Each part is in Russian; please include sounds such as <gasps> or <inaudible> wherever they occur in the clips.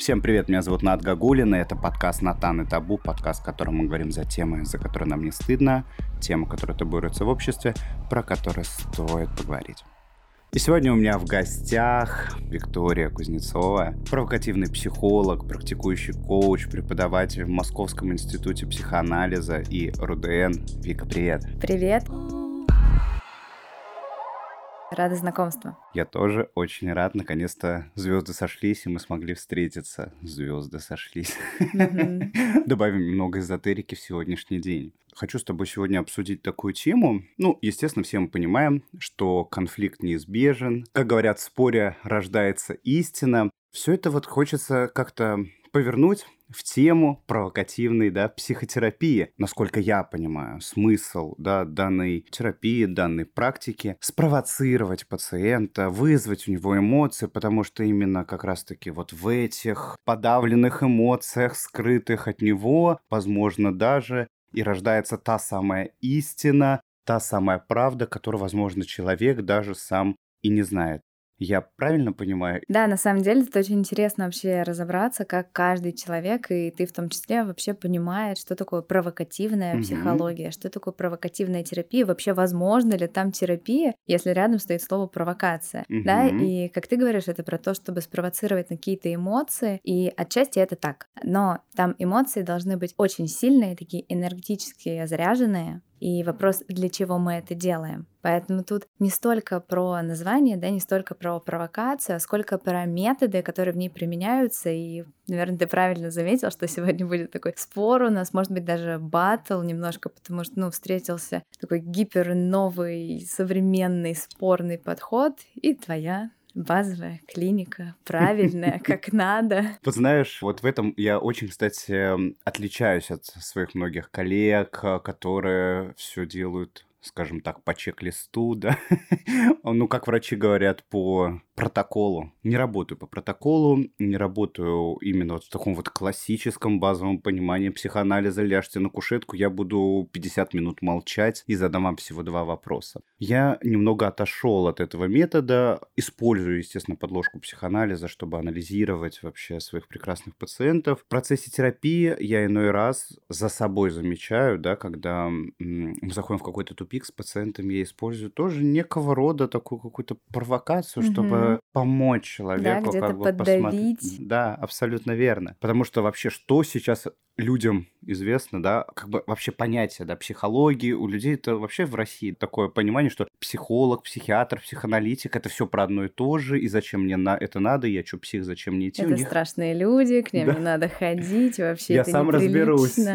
Всем привет, меня зовут Над Гагулин, и это подкаст «Натан и табу», подкаст, в котором мы говорим за темы, за которые нам не стыдно, темы, которые табуируются в обществе, про которые стоит поговорить. И сегодня у меня в гостях Виктория Кузнецова, провокативный психолог, практикующий коуч, преподаватель в Московском институте психоанализа и РУДН. Вика, привет. Привет. Рада знакомству. Я тоже очень рад. Наконец-то звезды сошлись, и мы смогли встретиться. Звезды сошлись. <laughs> Добавим немного эзотерики в сегодняшний день. Хочу с тобой сегодня обсудить такую тему. Ну, естественно, все мы понимаем, что конфликт неизбежен. Как говорят, в споре рождается истина. Все это вот хочется как-то повернуть в тему провокативной да, психотерапии. Насколько я понимаю, смысл да, данной терапии, данной практики – спровоцировать пациента, вызвать у него эмоции, потому что именно как раз-таки вот в этих подавленных эмоциях, скрытых от него, возможно, даже и рождается та самая истина, та самая правда, которую, возможно, человек даже сам и не знает. Я правильно понимаю? Да, на самом деле это очень интересно вообще разобраться, как каждый человек, и ты в том числе, вообще понимает, что такое провокативная угу. психология, что такое провокативная терапия, вообще возможно ли там терапия, если рядом стоит слово провокация, угу. да, и как ты говоришь, это про то, чтобы спровоцировать на какие-то эмоции, и отчасти это так, но там эмоции должны быть очень сильные, такие энергетически заряженные, и вопрос, для чего мы это делаем. Поэтому тут не столько про название, да, не столько про провокацию, а сколько про методы, которые в ней применяются. И, наверное, ты правильно заметил, что сегодня будет такой спор у нас, может быть, даже батл немножко, потому что, ну, встретился такой гипер новый, современный, спорный подход, и твоя базовая клиника, <laughs> правильная, как надо. Вот знаешь, вот в этом я очень, кстати, отличаюсь от своих многих коллег, которые все делают скажем так, по чек-листу, да, <laughs> ну, как врачи говорят, по протоколу. Не работаю по протоколу, не работаю именно вот в таком вот классическом базовом понимании психоанализа. Ляжьте на кушетку, я буду 50 минут молчать и задам вам всего два вопроса. Я немного отошел от этого метода, использую, естественно, подложку психоанализа, чтобы анализировать вообще своих прекрасных пациентов. В процессе терапии я иной раз за собой замечаю, да, когда мы заходим в какой-то тупик с пациентами, я использую тоже некого рода такую какую-то провокацию, чтобы помочь человеку, да, как бы поддавить. посмотреть. Да, абсолютно верно. Потому что вообще, что сейчас людям известно, да, как бы вообще понятие, да, психологии, у людей это вообще в России такое понимание, что психолог, психиатр, психоаналитик, это все про одно и то же, и зачем мне на это надо, я что, псих, зачем мне идти? Это них... страшные люди, к ним да. не надо ходить, вообще Я это сам разберусь. <laughs>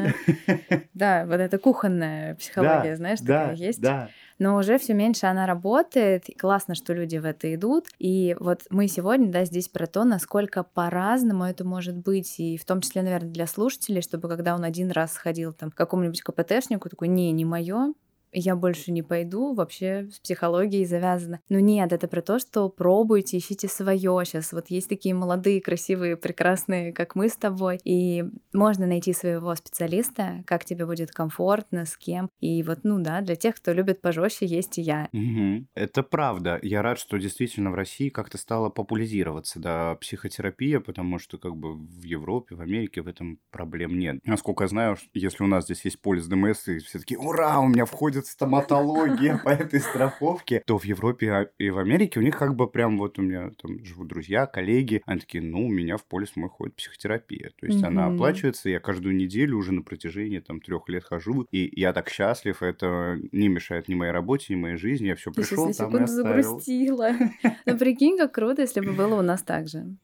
Да, вот это кухонная психология, знаешь, такая есть. Да, но уже все меньше она работает. классно, что люди в это идут. И вот мы сегодня, да, здесь про то, насколько по-разному это может быть, и в том числе, наверное, для слушателей, чтобы когда он один раз сходил там к какому-нибудь КПТшнику, такой, не, не мое, я больше не пойду, вообще с психологией завязано. Но нет, это про то, что пробуйте, ищите свое. Сейчас вот есть такие молодые, красивые, прекрасные, как мы с тобой, и можно найти своего специалиста, как тебе будет комфортно, с кем. И вот, ну да, для тех, кто любит пожестче, есть и я. Угу. Это правда. Я рад, что действительно в России как-то стала популяризироваться, да, психотерапия, потому что как бы в Европе, в Америке в этом проблем нет. Насколько я знаю, если у нас здесь есть полис ДМС, и все таки ура, у меня входит будет стоматология <laughs> по этой страховке, то в Европе и в Америке у них как бы прям вот у меня там живут друзья, коллеги, они такие, ну, у меня в полис мой ходит психотерапия. То есть она оплачивается, я каждую неделю уже на протяжении там трех лет хожу, и я так счастлив, это не мешает ни моей работе, ни моей жизни, я все пришел, там и оставил. загрустила. <laughs> Ну, прикинь, как круто, если бы было у нас так же.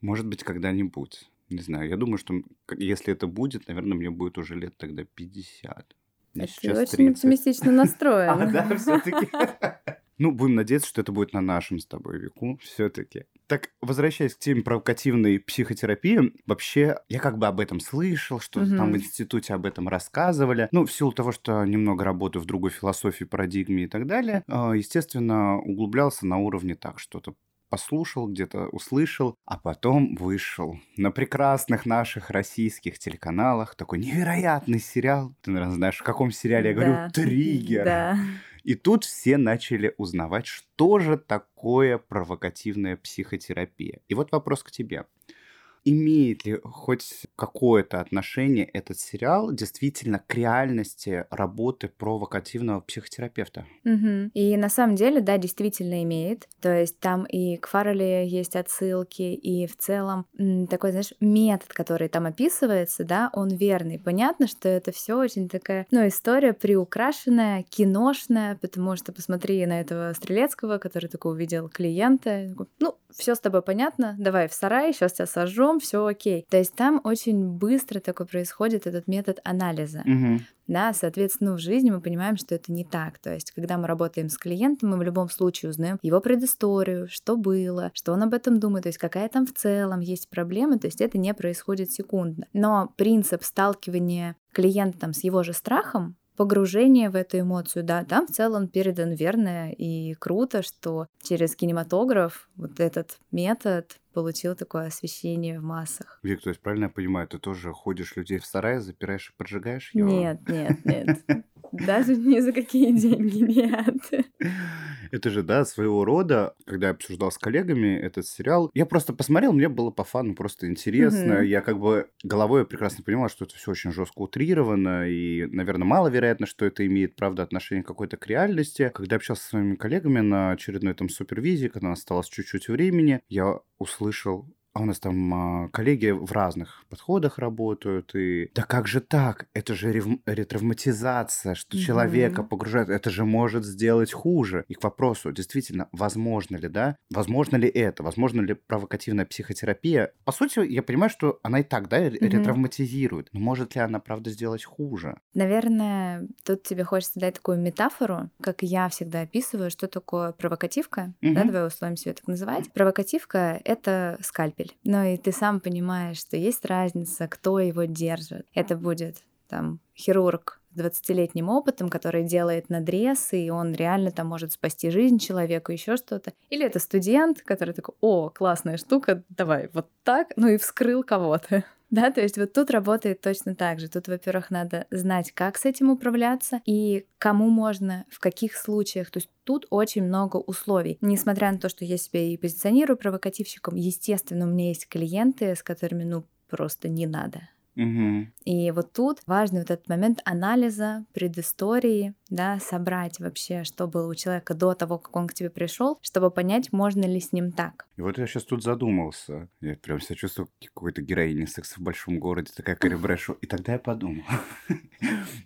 Может быть, когда-нибудь. Не знаю, я думаю, что если это будет, наверное, мне будет уже лет тогда 50. Мне ты очень 30. оптимистично настроен. <laughs> А, да, все-таки. <laughs> Ну, будем надеяться, что это будет на нашем с тобой веку все-таки. Так, возвращаясь к теме провокативной психотерапии, вообще, я как бы об этом слышал, что угу. там в институте об этом рассказывали. Ну, в силу того, что немного работаю в другой философии, парадигме и так далее, а, естественно, углублялся на уровне так, что-то послушал, где-то услышал, а потом вышел на прекрасных наших российских телеканалах такой невероятный сериал. Ты, наверное, знаешь, в каком сериале я говорю? Да. Триггер. Да. И тут все начали узнавать, что же такое провокативная психотерапия. И вот вопрос к тебе. Имеет ли хоть какое-то отношение этот сериал действительно к реальности работы провокативного психотерапевта? Угу. И на самом деле, да, действительно имеет. То есть там и к Фаррелли есть отсылки, и в целом такой, знаешь, метод, который там описывается, да, он верный. Понятно, что это все очень такая, ну, история приукрашенная, киношная, потому что посмотри на этого Стрелецкого, который такой увидел клиента, ну, все с тобой понятно, давай в сарай, сейчас тебя сожжем, все окей. То есть там очень быстро такой происходит этот метод анализа. Угу. Да, соответственно, в жизни мы понимаем, что это не так. То есть, когда мы работаем с клиентом, мы в любом случае узнаем его предысторию, что было, что он об этом думает, то есть какая там в целом есть проблема, то есть это не происходит секундно. Но принцип сталкивания клиента с его же страхом, погружение в эту эмоцию, да, там в целом передан верно и круто, что через кинематограф вот этот метод получил такое освещение в массах. Вик, то есть правильно я понимаю, ты тоже ходишь людей в сарай, запираешь и поджигаешь его? Нет, нет, нет. <laughs> Даже ни за какие деньги, нет. Это же, да, своего рода, когда я обсуждал с коллегами этот сериал, я просто посмотрел, мне было по фану просто интересно. Mm-hmm. Я как бы головой прекрасно понимал, что это все очень жестко утрировано, и, наверное, маловероятно, что это имеет, правда, отношение какой-то к реальности. Когда общался со своими коллегами на очередной там супервизии, когда осталось чуть-чуть времени, я услышал а у нас там а, коллеги в разных подходах работают, и да как же так? Это же рев... ретравматизация, что mm-hmm. человека погружает, это же может сделать хуже. И к вопросу, действительно, возможно ли, да? Возможно ли это? Возможно ли провокативная психотерапия? По сути, я понимаю, что она и так, да, mm-hmm. ретравматизирует, но может ли она, правда, сделать хуже? Наверное, тут тебе хочется дать такую метафору, как я всегда описываю, что такое провокативка, mm-hmm. да, давай условим себе так называть. Провокативка — это скальпель скальпель. Но и ты сам понимаешь, что есть разница, кто его держит. Это будет там хирург с 20-летним опытом, который делает надрез, и он реально там может спасти жизнь человеку, еще что-то. Или это студент, который такой, о, классная штука, давай вот так, ну и вскрыл кого-то. Да, то есть вот тут работает точно так же. Тут, во-первых, надо знать, как с этим управляться и кому можно, в каких случаях. То есть тут очень много условий. Несмотря на то, что я себя и позиционирую провокативщиком, естественно, у меня есть клиенты, с которыми, ну, просто не надо. Угу. И вот тут важный вот этот момент анализа, предыстории, да, собрать вообще, что было у человека до того, как он к тебе пришел, чтобы понять, можно ли с ним так. И вот я сейчас тут задумался. Я прям себя чувствую какой-то героиней секса в большом городе, такая Кэрри Брэшо. И тогда я подумал. <laughs>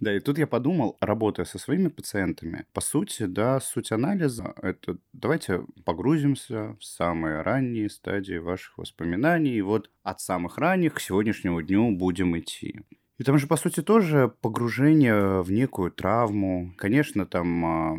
Да, и тут я подумал, работая со своими пациентами, по сути, да, суть анализа — это давайте погрузимся в самые ранние стадии ваших воспоминаний, и вот от самых ранних к сегодняшнему дню будем идти. И там же, по сути, тоже погружение в некую травму. Конечно, там а,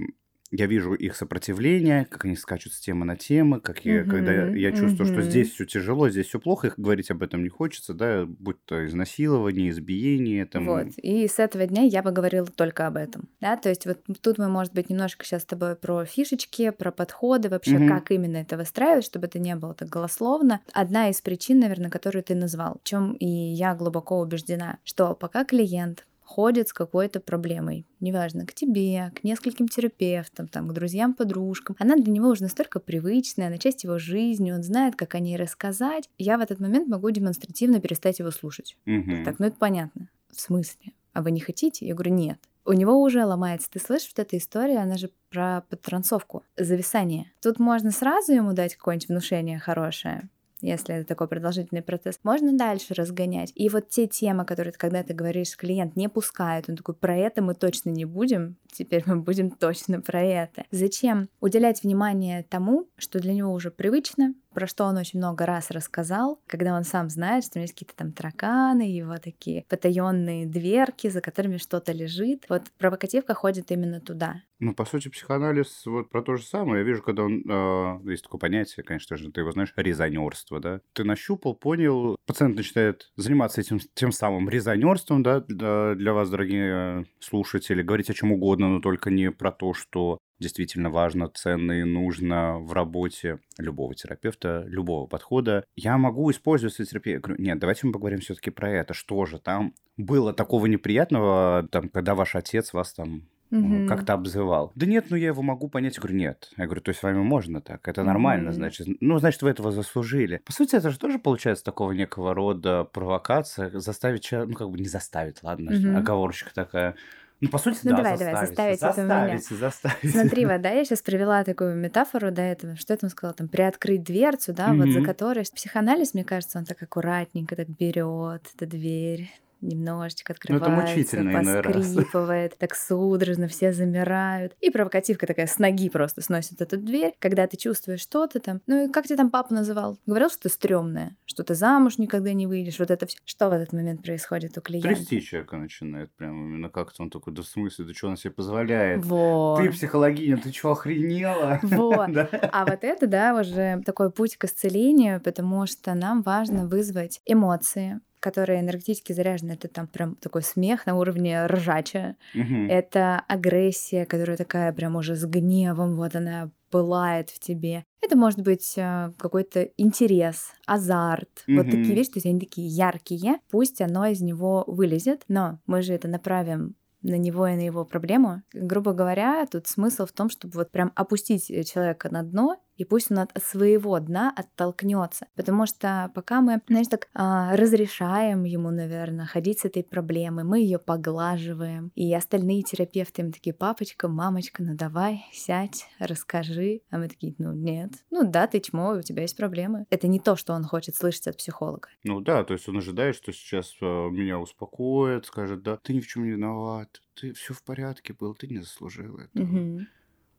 я вижу их сопротивление, как они скачут с темы на темы, как я, когда я чувствую, что здесь все тяжело, здесь все плохо, их говорить об этом не хочется, да, будь то изнасилование, избиение. Там... Вот, и с этого дня я бы говорила только об этом, да, то есть вот тут мы, может быть, немножко сейчас с тобой про фишечки, про подходы, вообще, угу. как именно это выстраивать, чтобы это не было так голословно. Одна из причин, наверное, которую ты назвал, в чем и я глубоко убеждена, что пока клиент ходит с какой-то проблемой, неважно, к тебе, к нескольким терапевтам, там, к друзьям, подружкам. Она для него уже настолько привычная, она часть его жизни, он знает, как о ней рассказать. Я в этот момент могу демонстративно перестать его слушать. Угу. Так, ну это понятно. В смысле? А вы не хотите? Я говорю, нет. У него уже ломается. Ты слышишь, вот эта история, она же про подтрансовку, зависание. Тут можно сразу ему дать какое-нибудь внушение хорошее, если это такой продолжительный процесс, можно дальше разгонять. И вот те темы, которые, когда ты говоришь, клиент не пускает, он такой, про это мы точно не будем, теперь мы будем точно про это. Зачем уделять внимание тому, что для него уже привычно, про что он очень много раз рассказал, когда он сам знает, что у него есть какие-то там тараканы, его такие потаенные дверки, за которыми что-то лежит. Вот провокативка ходит именно туда. Ну, по сути, психоанализ вот про то же самое. Я вижу, когда он... Э, есть такое понятие, конечно же, ты его знаешь, резонерство, да? Ты нащупал, понял, пациент начинает заниматься этим тем самым резонерством, да, для, вас, дорогие слушатели, говорить о чем угодно, но только не про то, что действительно важно, ценно и нужно в работе любого терапевта, любого подхода. Я могу использовать терапию. Я говорю, нет, давайте мы поговорим все-таки про это. Что же там было такого неприятного, там, когда ваш отец вас там угу. как-то обзывал. Да нет, ну я его могу понять. Я говорю, нет. Я говорю, то есть с вами можно так? Это нормально, угу. значит. Ну, значит, вы этого заслужили. По сути, это же тоже получается такого некого рода провокация, заставить человека, ну, как бы не заставить, ладно, угу. оговорочка такая. Ну, по сути, ну, да, давай, заставить. давай, заставить, заставить это меня. заставить. Смотри, вот, да, я сейчас привела такую метафору до этого. Что я там сказала? Там, приоткрыть дверцу, да, mm-hmm. вот за которой... Психоанализ, мне кажется, он так аккуратненько так берет эту дверь, немножечко открывается, ну, это мучительно поскрипывает, так судорожно, все замирают. И провокативка такая с ноги просто сносит эту дверь, когда ты чувствуешь что-то там. Ну и как тебя там папа называл? Говорил, что ты стрёмная, что ты замуж никогда не выйдешь, вот это все. Что в этот момент происходит у клиента? Трясти человека начинает прям именно как-то он такой, да в смысле, да что он себе позволяет? Вот. Ты психологиня, ты что, охренела? <laughs> Вот. А вот это, да, уже такой путь к исцелению, потому что нам важно вызвать эмоции, которые энергетически заряжены, это там прям такой смех на уровне ржача. Угу. Это агрессия, которая такая прям уже с гневом, вот она пылает в тебе. Это может быть э, какой-то интерес, азарт. Mm-hmm. Вот такие вещи, то есть они такие яркие. Пусть оно из него вылезет, но мы же это направим на него и на его проблему. Грубо говоря, тут смысл в том, чтобы вот прям опустить человека на дно и пусть он от своего дна оттолкнется. Потому что пока мы, знаешь, так а, разрешаем ему, наверное, ходить с этой проблемой, мы ее поглаживаем. И остальные терапевты им такие, папочка, мамочка, ну давай, сядь, расскажи. А мы такие, ну нет. Ну да, ты чмо, у тебя есть проблемы. Это не то, что он хочет слышать от психолога. Ну да, то есть он ожидает, что сейчас а, меня успокоит, скажет, да, ты ни в чем не виноват, ты все в порядке был, ты не заслужил этого. Угу.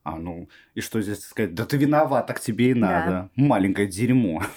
А ну, и что здесь сказать? Да ты виноват, так тебе и надо. Да. Маленькое дерьмо. <laughs>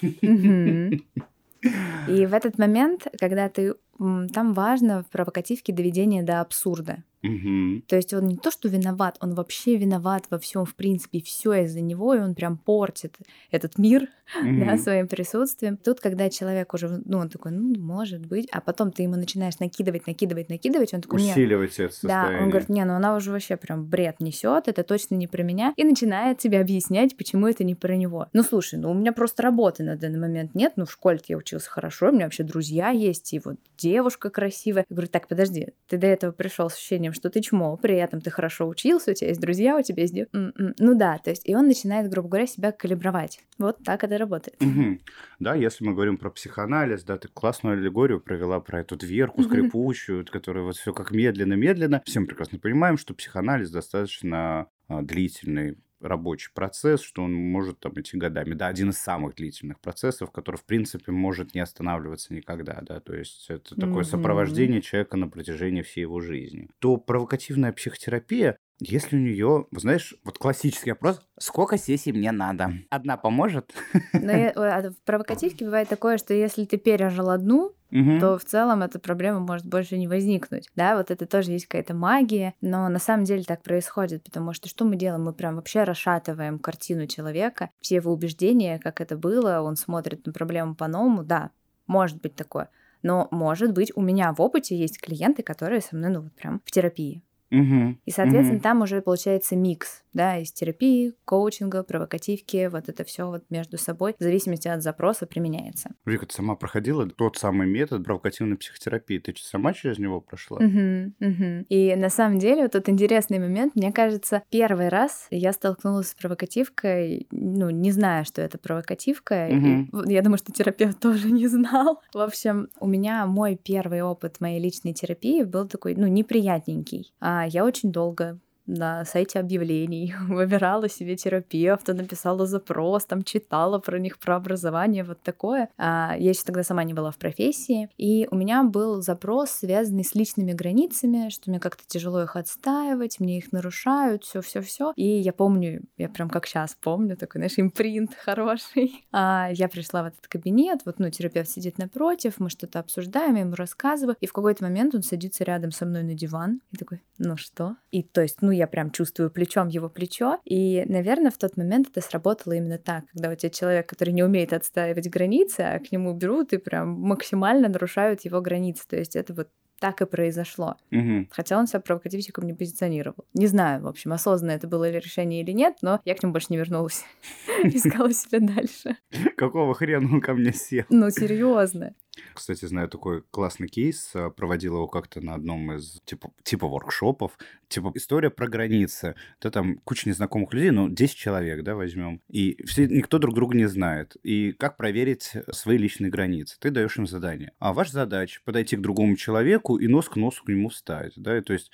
И в этот момент, когда ты там важно в провокативке доведение до абсурда. Угу. То есть он не то, что виноват, он вообще виноват во всем, в принципе, все из-за него, и он прям портит этот мир угу. <laughs> да, своим присутствием. Тут, когда человек уже, ну, он такой, ну, может быть, а потом ты ему начинаешь накидывать, накидывать, накидывать, он такой, усиливать это состояние. Да, он говорит, не, ну она уже вообще прям бред несет, это точно не про меня, и начинает тебе объяснять, почему это не про него. Ну, слушай, ну у меня просто работы на данный момент нет, ну в школе я учился хорошо, у меня вообще друзья есть, и вот девушка красивая. Я говорю, так, подожди, ты до этого пришел с ощущением, что ты чмо, при этом ты хорошо учился, у тебя есть друзья, у тебя есть... М-м-м. Ну да, то есть и он начинает, грубо говоря, себя калибровать. Вот так это работает. Угу. Да, если мы говорим про психоанализ, да, ты классную аллегорию провела про эту дверку скрипучую, которая вот все как медленно-медленно. Всем прекрасно понимаем, что психоанализ достаточно а, длительный рабочий процесс, что он может там идти годами. Да, один из самых длительных процессов, который, в принципе, может не останавливаться никогда, да, то есть это такое mm-hmm. сопровождение человека на протяжении всей его жизни. То провокативная психотерапия, если у нее, знаешь, вот классический вопрос, сколько сессий мне надо? Одна поможет? Но <laughs> а в провокативке бывает такое, что если ты пережил одну, угу. то в целом эта проблема может больше не возникнуть. Да, вот это тоже есть какая-то магия, но на самом деле так происходит, потому что что мы делаем? Мы прям вообще расшатываем картину человека, все его убеждения, как это было, он смотрит на проблему по-новому, да, может быть такое. Но, может быть, у меня в опыте есть клиенты, которые со мной, ну, вот прям в терапии. Угу. И, соответственно, угу. там уже получается микс да, из терапии, коучинга, провокативки, вот это все вот между собой, в зависимости от запроса применяется. Вика, ты сама проходила тот самый метод провокативной психотерапии, ты сама через него прошла? Угу, угу. И на самом деле вот тут интересный момент, мне кажется, первый раз я столкнулась с провокативкой, ну, не зная, что это провокативка, угу. и я думаю, что терапевт <laughs> тоже не знал. В общем, у меня мой первый опыт моей личной терапии был такой, ну, неприятненький. А я очень долго на сайте объявлений, <laughs> выбирала себе терапевта, написала запрос, там читала про них, про образование, вот такое. А, я еще тогда сама не была в профессии, и у меня был запрос, связанный с личными границами, что мне как-то тяжело их отстаивать, мне их нарушают, все, все, все. И я помню, я прям как сейчас помню, такой, знаешь, импринт <laughs> хороший. А, я пришла в этот кабинет, вот, ну, терапевт сидит напротив, мы что-то обсуждаем, я ему рассказываю, и в какой-то момент он садится рядом со мной на диван и такой, ну что? И то есть, ну, я прям чувствую плечом его плечо. И, наверное, в тот момент это сработало именно так, когда у тебя человек, который не умеет отстаивать границы, а к нему берут и прям максимально нарушают его границы. То есть это вот так и произошло. Угу. Хотя он себя провокативщиком не позиционировал. Не знаю, в общем, осознанно это было ли решение или нет, но я к нему больше не вернулась. <laughs> Искала себя дальше. Какого хрена он ко мне сел? Ну, серьезно. Кстати, знаю такой классный кейс, а, проводил его как-то на одном из типа, типа воркшопов. Типа история про границы. Да там куча незнакомых людей, ну, 10 человек, да, возьмем. И все, никто друг друга не знает. И как проверить свои личные границы? Ты даешь им задание. А ваша задача подойти к другому человеку и нос к носу к нему встать, да, и то есть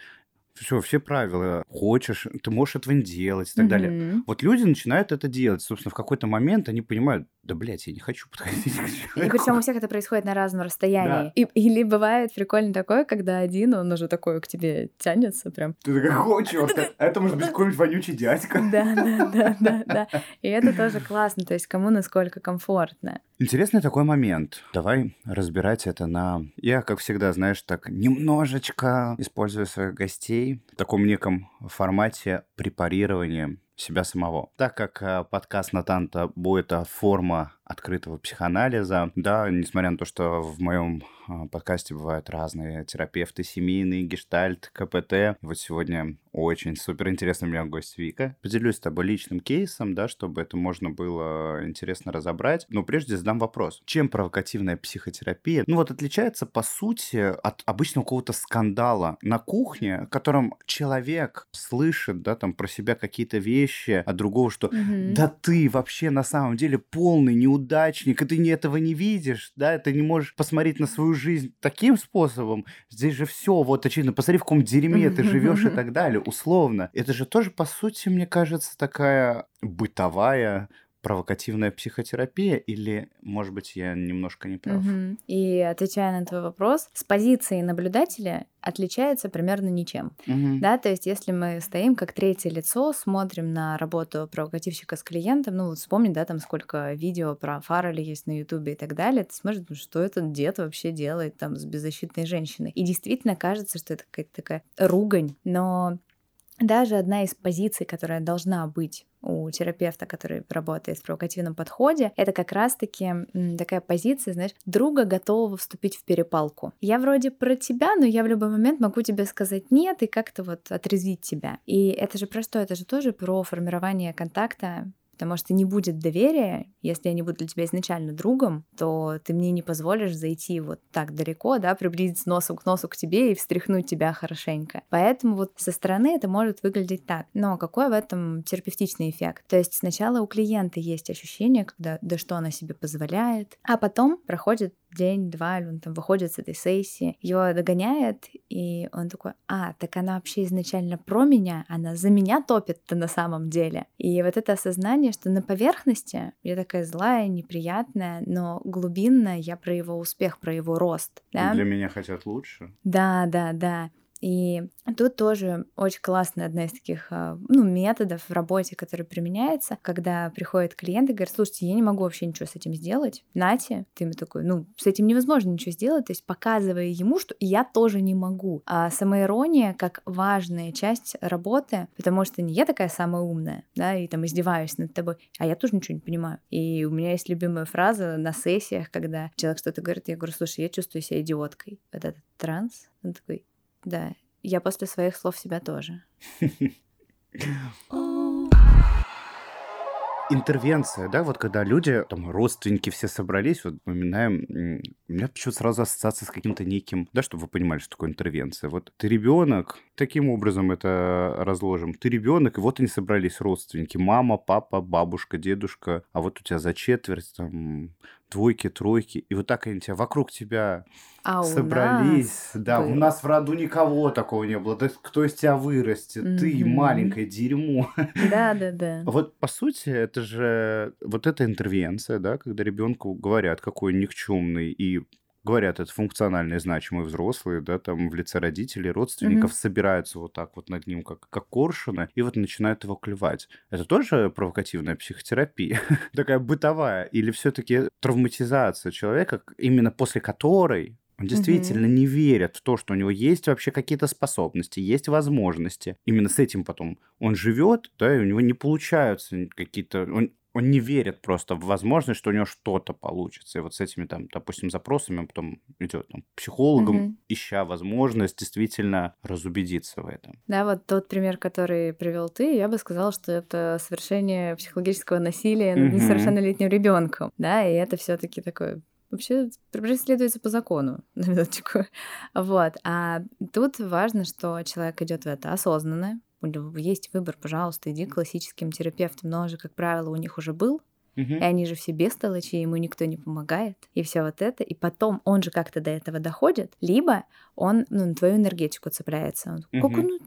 все, все правила. Хочешь, ты можешь этого не делать и так далее. Вот люди начинают это делать. Собственно, в какой-то момент они понимают, да, блядь, я не хочу подходить к человеку. И причем у всех это происходит на разном расстоянии. Да. И, или бывает прикольно такое, когда один, он уже такой к тебе тянется прям. Ты такой, хочешь, а это может быть какой-нибудь вонючий дядька. <laughs> Да, да, да, да, да. И это тоже классно, то есть кому насколько комфортно. Интересный такой момент. Давай разбирать это на... Я, как всегда, знаешь, так немножечко использую своих гостей в таком неком формате препарирования себя самого. Так как э, подкаст Натанта будет э, форма открытого психоанализа, да, несмотря на то, что в моем а, подкасте бывают разные терапевты, семейные, гештальт, КПТ. Вот сегодня очень супер интересный у меня гость Вика. Поделюсь с тобой личным кейсом, да, чтобы это можно было интересно разобрать. Но прежде задам вопрос. Чем провокативная психотерапия, ну вот отличается по сути от обычного какого-то скандала на кухне, в котором человек слышит, да, там про себя какие-то вещи, а другого, что mm-hmm. да ты вообще на самом деле полный неудачник, и ты этого не видишь, да, ты не можешь посмотреть на свою жизнь таким способом, здесь же все, вот очевидно, посмотри, в каком дерьме ты живешь и так далее, условно. Это же тоже, по сути, мне кажется, такая бытовая провокативная психотерапия или, может быть, я немножко не прав? Угу. И отвечая на твой вопрос, с позиции наблюдателя отличается примерно ничем. Угу. Да, то есть если мы стоим как третье лицо, смотрим на работу провокативщика с клиентом, ну вот вспомни, да, там сколько видео про Фаррелли есть на Ютубе и так далее, ты смотришь, что этот дед вообще делает там с беззащитной женщиной. И действительно кажется, что это какая-то такая ругань, но даже одна из позиций, которая должна быть у терапевта, который работает в провокативном подходе, это как раз-таки такая позиция, знаешь, друга готового вступить в перепалку. Я вроде про тебя, но я в любой момент могу тебе сказать нет и как-то вот отрезвить тебя. И это же про что? Это же тоже про формирование контакта потому что не будет доверия, если я не буду для тебя изначально другом, то ты мне не позволишь зайти вот так далеко, да, приблизиться носом к носу к тебе и встряхнуть тебя хорошенько. Поэтому вот со стороны это может выглядеть так. Но какой в этом терапевтичный эффект? То есть сначала у клиента есть ощущение, когда да что она себе позволяет, а потом проходит день-два, он там выходит с этой сессии, его догоняет, и он такой, а, так она вообще изначально про меня, она за меня топит-то на самом деле. И вот это осознание, что на поверхности я такая злая, неприятная, но глубинная я про его успех, про его рост. Да? Для меня хотят лучше. Да, да, да. И тут тоже очень классная одна из таких а, ну, методов в работе, который применяется, когда приходит клиент и говорит, слушайте, я не могу вообще ничего с этим сделать. Нате, ты ему такой, ну, с этим невозможно ничего сделать, то есть показывая ему, что я тоже не могу. А самоирония как важная часть работы, потому что не я такая самая умная, да, и там издеваюсь над тобой, а я тоже ничего не понимаю. И у меня есть любимая фраза на сессиях, когда человек что-то говорит, я говорю, слушай, я чувствую себя идиоткой. Вот этот транс, он такой, да, я после своих слов себя тоже. интервенция, да, вот когда люди, там, родственники все собрались, вот вспоминаем, у меня почему-то сразу ассоциация с каким-то неким, да, чтобы вы понимали, что такое интервенция. Вот ты ребенок, таким образом это разложим. Ты ребенок, и вот они собрались родственники, мама, папа, бабушка, дедушка, а вот у тебя за четверть там двойки, тройки, и вот так они тебя вокруг тебя а собрались. да, было. у нас в роду никого такого не было. Да кто из тебя вырастет? Mm-hmm. Ты маленькое дерьмо. Да, да, <laughs> да. Вот по сути, это же вот эта интервенция, да, когда ребенку говорят, какой никчемный и говорят, это функциональные значимые взрослые, да, там в лице родителей, родственников mm-hmm. собираются вот так вот над ним, как, как коршуны, и вот начинают его клевать. Это тоже провокативная психотерапия? <laughs> Такая бытовая? Или все-таки травматизация человека, именно после которой он действительно угу. не верит в то, что у него есть вообще какие-то способности, есть возможности. Именно с этим потом он живет, да, и у него не получаются какие-то... Он, он не верит просто в возможность, что у него что-то получится. И вот с этими, там, допустим, запросами он потом идет там, к психологам, угу. ища возможность действительно разубедиться в этом. Да, вот тот пример, который привел ты, я бы сказала, что это совершение психологического насилия над угу. несовершеннолетним ребенком. Да, и это все-таки такой вообще преследуется по закону, <laughs> на минуточку. Вот. А тут важно, что человек идет в это осознанно, есть выбор, пожалуйста, иди к классическим терапевтам, но он же, как правило, у них уже был, Угу. И они же все бестолочи, ему никто не помогает. И все вот это. И потом он же как-то до этого доходит. Либо он ну, на твою энергетику цепляется. Он, угу.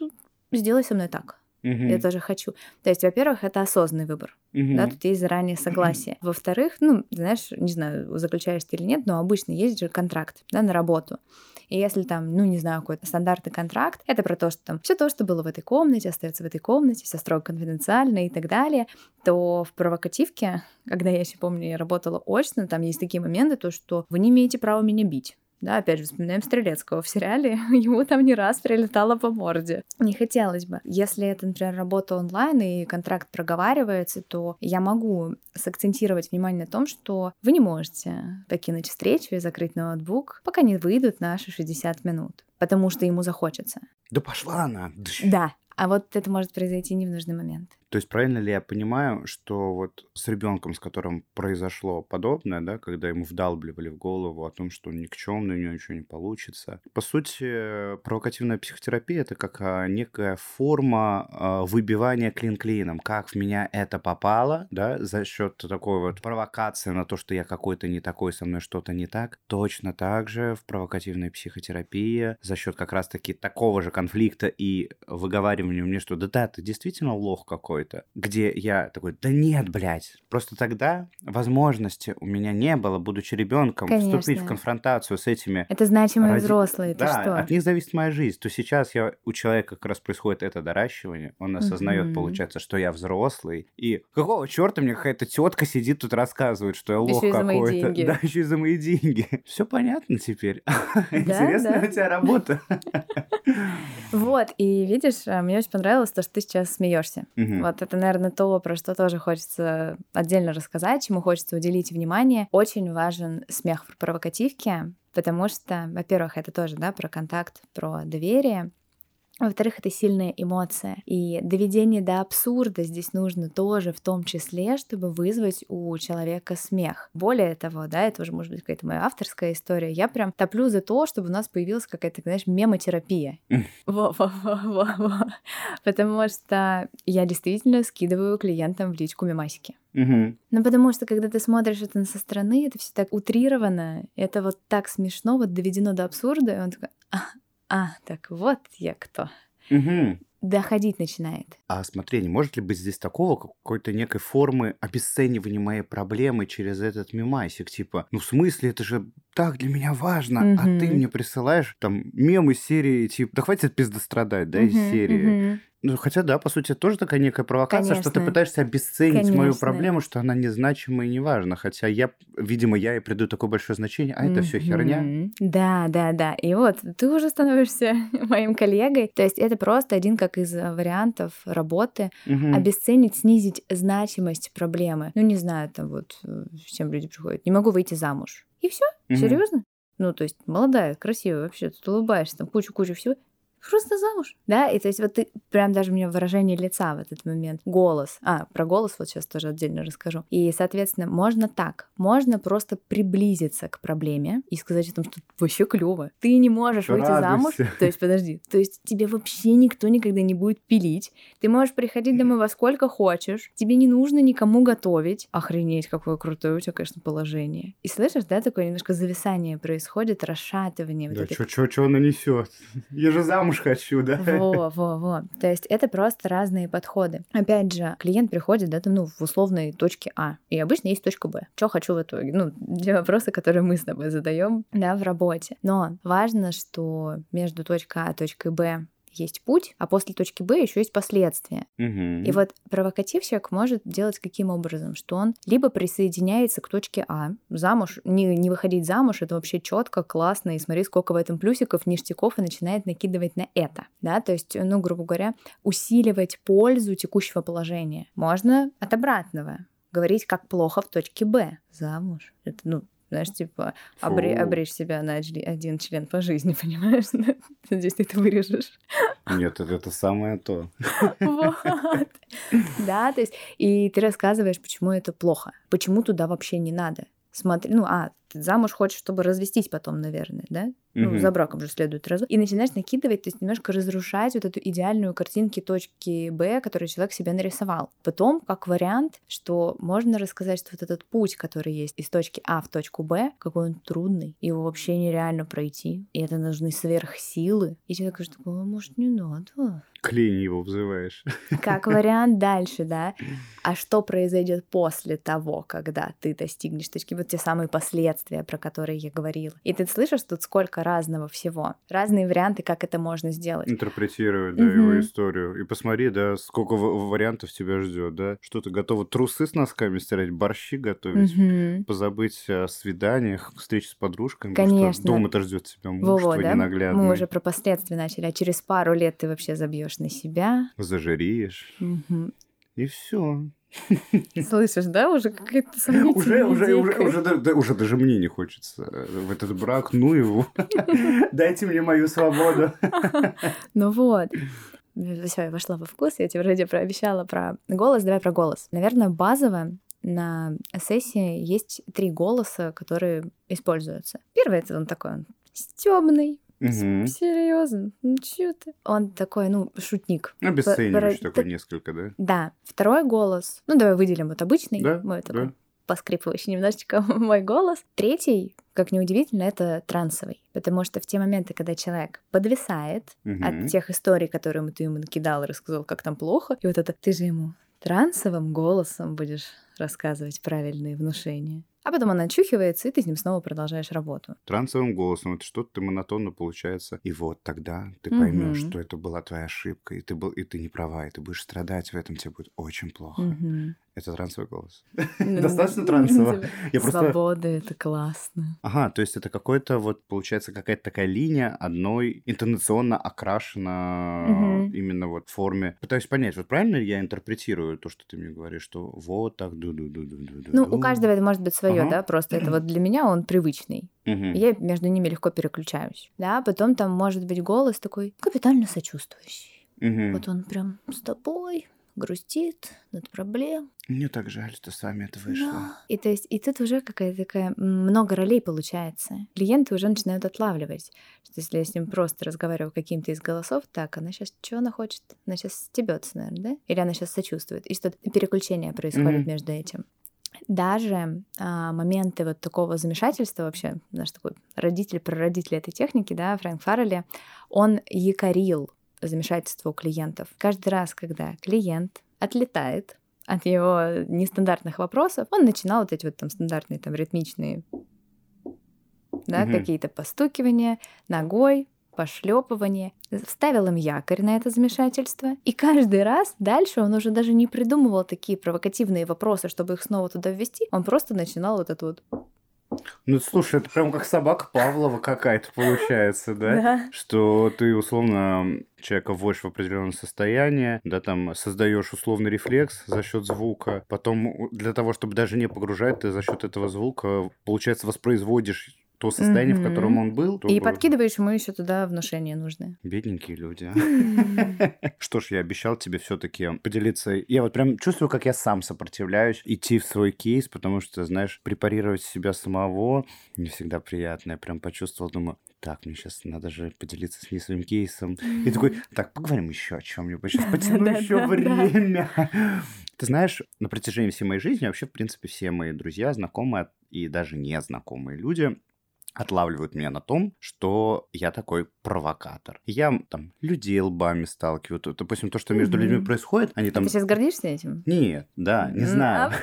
ну, сделай со мной так. Угу. Я тоже хочу. То есть, во-первых, это осознанный выбор. Угу. Да, тут есть заранее согласие. Во-вторых, ну, знаешь, не знаю, заключаешь ты или нет, но обычно есть же контракт, да, на работу. И если там, ну, не знаю, какой-то стандартный контракт, это про то, что там все то, что было в этой комнате, остается в этой комнате, все строго конфиденциально и так далее, то в провокативке, когда я еще помню, я работала очно, там есть такие моменты, то, что вы не имеете права меня бить. Да, опять же, вспоминаем Стрелецкого в сериале, <laughs> ему там не раз прилетало по морде. Не хотелось бы. Если это, например, работа онлайн и контракт проговаривается, то я могу сакцентировать внимание на том, что вы не можете покинуть встречу и закрыть ноутбук, пока не выйдут наши 60 минут, потому что ему захочется. Да пошла она. Да, а вот это может произойти не в нужный момент. То есть правильно ли я понимаю, что вот с ребенком, с которым произошло подобное, да, когда ему вдалбливали в голову о том, что он никчемный, у него ничего не получится. По сути, провокативная психотерапия это как а, некая форма а, выбивания клин клином, как в меня это попало, да, за счет такой вот провокации на то, что я какой-то не такой, со мной что-то не так. Точно так же в провокативной психотерапии за счет как раз-таки такого же конфликта и выговаривания мне, что да-да, ты действительно лох какой какой-то, где я такой, да нет, блядь. Просто тогда возможности у меня не было, будучи ребенком, вступить в конфронтацию с этими... Это значимые роди... взрослые, да, что? от них зависит моя жизнь. То сейчас я, у человека как раз происходит это доращивание, он осознает, mm-hmm. получается, что я взрослый, и какого черта мне какая-то тетка сидит тут рассказывает, что я лох какой-то. Да, еще и за мои деньги. <laughs> Все понятно теперь. <laughs> Интересная у тебя работа. <laughs> Вот, и видишь, а, мне очень понравилось то, что ты сейчас смеешься. Вот это, наверное, то, про что тоже хочется отдельно рассказать, чему хочется уделить внимание. Очень важен смех в провокативке, потому что, во-первых, это тоже, да, про контакт, про доверие. Во-вторых, это сильная эмоция. И доведение до абсурда здесь нужно тоже в том числе, чтобы вызвать у человека смех. Более того, да, это уже может быть какая-то моя авторская история. Я прям топлю за то, чтобы у нас появилась какая-то, знаешь, мемотерапия. <laughs> Во-во-во-во-во. Потому что я действительно скидываю клиентам в личку мемасики. Угу. Ну, потому что, когда ты смотришь это со стороны, это все так утрировано, это вот так смешно, вот доведено до абсурда, и он такой, а, так вот я кто. Угу. Доходить начинает. А смотри, не может ли быть здесь такого какой-то некой формы обесценивания моей проблемы через этот мемасик? Типа, ну в смысле, это же так для меня важно, угу. а ты мне присылаешь там мемы серии, типа, да хватит пиздострадать, да, угу, из серии. Угу. Ну, хотя, да, по сути, тоже такая некая провокация, Конечно. что ты пытаешься обесценить Конечно. мою проблему, что она незначима и неважна. Хотя я, видимо, я и придаю такое большое значение, а это все херня. Да, да, да. И вот ты уже становишься <laughs> моим коллегой. То есть это просто один как из вариантов работы угу. обесценить, снизить значимость проблемы. Ну, не знаю, там вот э, с чем люди приходят. Не могу выйти замуж. И все? Угу. Серьезно? Ну, то есть молодая, красивая вообще, тут улыбаешься, там кучу-кучу всего просто замуж. Да, и то есть вот ты прям даже у меня выражение лица в этот момент, голос. А, про голос вот сейчас тоже отдельно расскажу. И, соответственно, можно так. Можно просто приблизиться к проблеме и сказать о том, что вообще клево. Ты не можешь выйти Радуйся. замуж. То есть, подожди. То есть тебе вообще никто никогда не будет пилить. Ты можешь приходить домой во сколько хочешь. Тебе не нужно никому готовить. Охренеть, какое крутое у тебя, конечно, положение. И слышишь, да, такое немножко зависание происходит, расшатывание. Да, вот что это... она несет? <laughs> Я же замуж замуж хочу, да? Во, во, во. То есть это просто разные подходы. Опять же, клиент приходит, да, ну, в условной точке А, и обычно есть точка Б. Что хочу в итоге? Ну, те вопросы, которые мы с тобой задаем, да, в работе. Но важно, что между точкой А и точкой Б есть путь, а после точки Б еще есть последствия. Угу. И вот провокативщик может делать каким образом, что он либо присоединяется к точке А, замуж, не, не выходить замуж, это вообще четко, классно, и смотри, сколько в этом плюсиков, ништяков, и начинает накидывать на это, да, то есть, ну, грубо говоря, усиливать пользу текущего положения. Можно от обратного говорить, как плохо в точке Б. Замуж. Это, ну, знаешь, типа, обре- обречь себя на один член по жизни, <laughs> понимаешь? <laughs> Надеюсь, ты это вырежешь. Нет, это, это самое то. <laughs> Вот. Да, то есть, и ты рассказываешь, почему это плохо, почему туда вообще не надо. смотри, ну, а, замуж хочешь, чтобы развестись потом, наверное, да? Ну, за браком же следует развод. И начинаешь накидывать, то есть немножко разрушать вот эту идеальную картинки точки Б, которую человек себе нарисовал. Потом, как вариант, что можно рассказать, что вот этот путь, который есть из точки А в точку Б, какой он трудный, его вообще нереально пройти, и это нужны сверхсилы. И человек говорит, а может, не надо? к лени его взываешь. Как вариант дальше, да? <laughs> А что произойдет после того, когда ты достигнешь точки, вот те самые последствия, про которые я говорила. И ты слышишь тут сколько разного всего, разные варианты, как это можно сделать. Интерпретировать, да, угу. его историю. И посмотри, да, сколько вариантов тебя ждет, да? Что ты готова трусы с носками стирать, борщи готовить, угу. позабыть о свиданиях, встрече с подружками. Конечно. Дома-то ждет тебя муж Во-во, твой да? ненаглядный. Мы уже про последствия начали, а через пару лет ты вообще забьешь на себя. Зажиреешь. Угу. И все. Слышишь, да, уже какая-то уже, уже, уже, уже, да, уже даже мне не хочется в этот брак, ну его. <laughs> Дайте мне мою свободу. <laughs> Ну вот. Все, я вошла во вкус, я тебе вроде прообещала про голос, давай про голос. Наверное, базово на сессии есть три голоса, которые используются. Первый это он такой, он стебный, Угу. Серьезно? Ну чё ты? Он такой, ну, шутник. Обесценивающий Про... такой несколько, да? Да. Второй голос. Ну, давай выделим вот обычный. Да, мой такой да. поскрипывающий немножечко <laughs> мой голос. Третий, как неудивительно, это трансовый. Потому что в те моменты, когда человек подвисает угу. от тех историй, которые ты ему накидал и рассказал, как там плохо, и вот это ты же ему трансовым голосом будешь рассказывать правильные внушения. А потом он очухивается, и ты с ним снова продолжаешь работу. Трансовым голосом это что-то монотонно получается. И вот тогда ты поймешь, угу. что это была твоя ошибка, и ты был, и ты не права, и ты будешь страдать в этом, тебе будет очень плохо. Угу. Это трансовый голос. Ну, Достаточно трансово. Свобода, это классно. Ага, то есть это какой-то вот, получается, какая-то такая линия одной интонационно окрашена именно вот в форме. Пытаюсь понять, вот правильно я интерпретирую то, что ты мне говоришь, что вот так ду-ду-ду-ду-ду. Ну, у каждого это может быть свое, да, просто это вот для меня он привычный. Я между ними легко переключаюсь. Да, потом там может быть голос такой капитально сочувствующий. Вот он прям с тобой, грустит над проблем. Мне так жаль, что с вами это вышло. Да. И то есть, и тут уже какая-то такая много ролей получается. Клиенты уже начинают отлавливать, что если я с ним просто разговариваю каким-то из голосов, так, она сейчас что она хочет? Она сейчас стебется, наверное, да? Или она сейчас сочувствует? И что-то переключение происходит mm-hmm. между этим даже а, моменты вот такого замешательства вообще, наш такой родитель, прародитель этой техники, да, Фрэнк Фаррелли, он якорил замешательство у клиентов. Каждый раз, когда клиент отлетает от его нестандартных вопросов, он начинал вот эти вот там стандартные там ритмичные да, угу. какие-то постукивания ногой, пошлепывание, вставил им якорь на это замешательство. И каждый раз дальше он уже даже не придумывал такие провокативные вопросы, чтобы их снова туда ввести. Он просто начинал вот это вот ну, слушай, это прям как собака Павлова какая-то получается, да? Да. Что ты условно человека вводишь в определенное состояние, да, там создаешь условный рефлекс за счет звука, потом для того, чтобы даже не погружать, ты за счет этого звука, получается, воспроизводишь то состояние, mm-hmm. в котором он был. И бы... подкидываешь ему еще туда внушение нужное. Бедненькие люди. А. <laughs> Что ж, я обещал тебе все-таки поделиться. Я вот прям чувствую, как я сам сопротивляюсь идти в свой кейс, потому что, знаешь, препарировать себя самого не всегда приятно. Я прям почувствовал, думаю, так, мне сейчас надо же поделиться с ней своим кейсом. И такой, так, поговорим еще о чем-нибудь, сейчас потяну еще время. <laughs> Ты знаешь, на протяжении всей моей жизни вообще, в принципе, все мои друзья, знакомые и даже незнакомые люди отлавливают меня на том, что я такой провокатор. Я там людей лбами сталкиваю. Допустим, то, что между mm-hmm. людьми происходит, они там... Ты сейчас гордишься этим? Нет, да, не знаю. <laughs>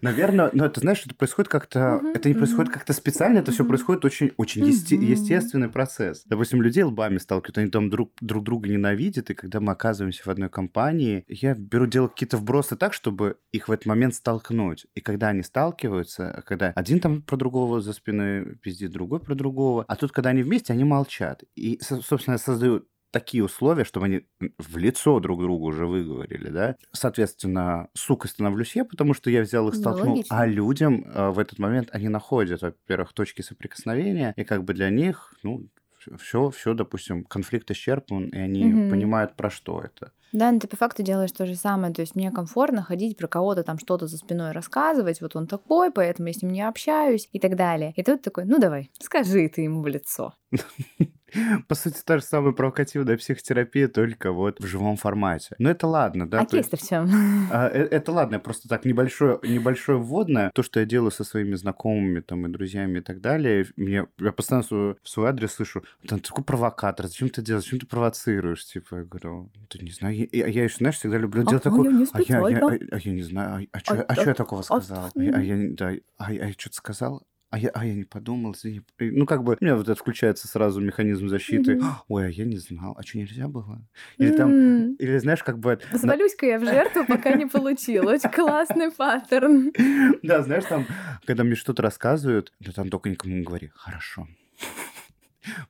Наверное, но это, знаешь, это происходит как-то... Это не происходит как-то специально, это все происходит очень, очень естественный процесс. Допустим, людей лбами сталкивают, они там друг, друг друга ненавидят, и когда мы оказываемся в одной компании, я беру делать какие-то вбросы так, чтобы их в этот момент столкнуть. И когда они сталкиваются, когда один там про другого за спиной пиздит, другой про другого. А тут, когда они вместе, они молчат. И, собственно, создают такие условия, чтобы они в лицо друг другу уже выговорили, да. Соответственно, сукой становлюсь я, потому что я взял их, столкнул. Ну, а людям э, в этот момент они находят, во-первых, точки соприкосновения, и как бы для них, ну, все, все, допустим, конфликт исчерпан, и они угу. понимают, про что это. Да, но ты по факту делаешь то же самое. То есть мне комфортно ходить про кого-то там что-то за спиной рассказывать, вот он такой, поэтому я с ним не общаюсь и так далее. И тут такой, ну давай, скажи ты ему в лицо. <laughs> <laughs> По сути, та же самая провокативная психотерапия, только вот в живом формате. Но это ладно, да? А кейс-то в чем? А, э, это ладно, просто так небольшое, небольшое вводное. То, что я делаю со своими знакомыми там и друзьями и так далее, мне, я постоянно в свой адрес слышу, ты такой провокатор, зачем ты делаешь, зачем ты провоцируешь? Типа, я говорю, ты не знаю, я, я еще, знаешь, всегда люблю делать а, такое, я а, я, я, а, я не знаю, а, что, я такого сказал? Я, а я что-то сказал? А я, а я не подумал, извини. Ну, как бы, у меня вот это включается сразу механизм защиты. Mm-hmm. <gasps> Ой, а я не знал, а что, нельзя было? Или mm-hmm. там, или знаешь, как бы... Свалюсь-ка я в жертву, пока не получил. Очень классный паттерн. <laughs> Да, знаешь, там, когда мне что-то рассказывают, да там только никому не говори. Хорошо.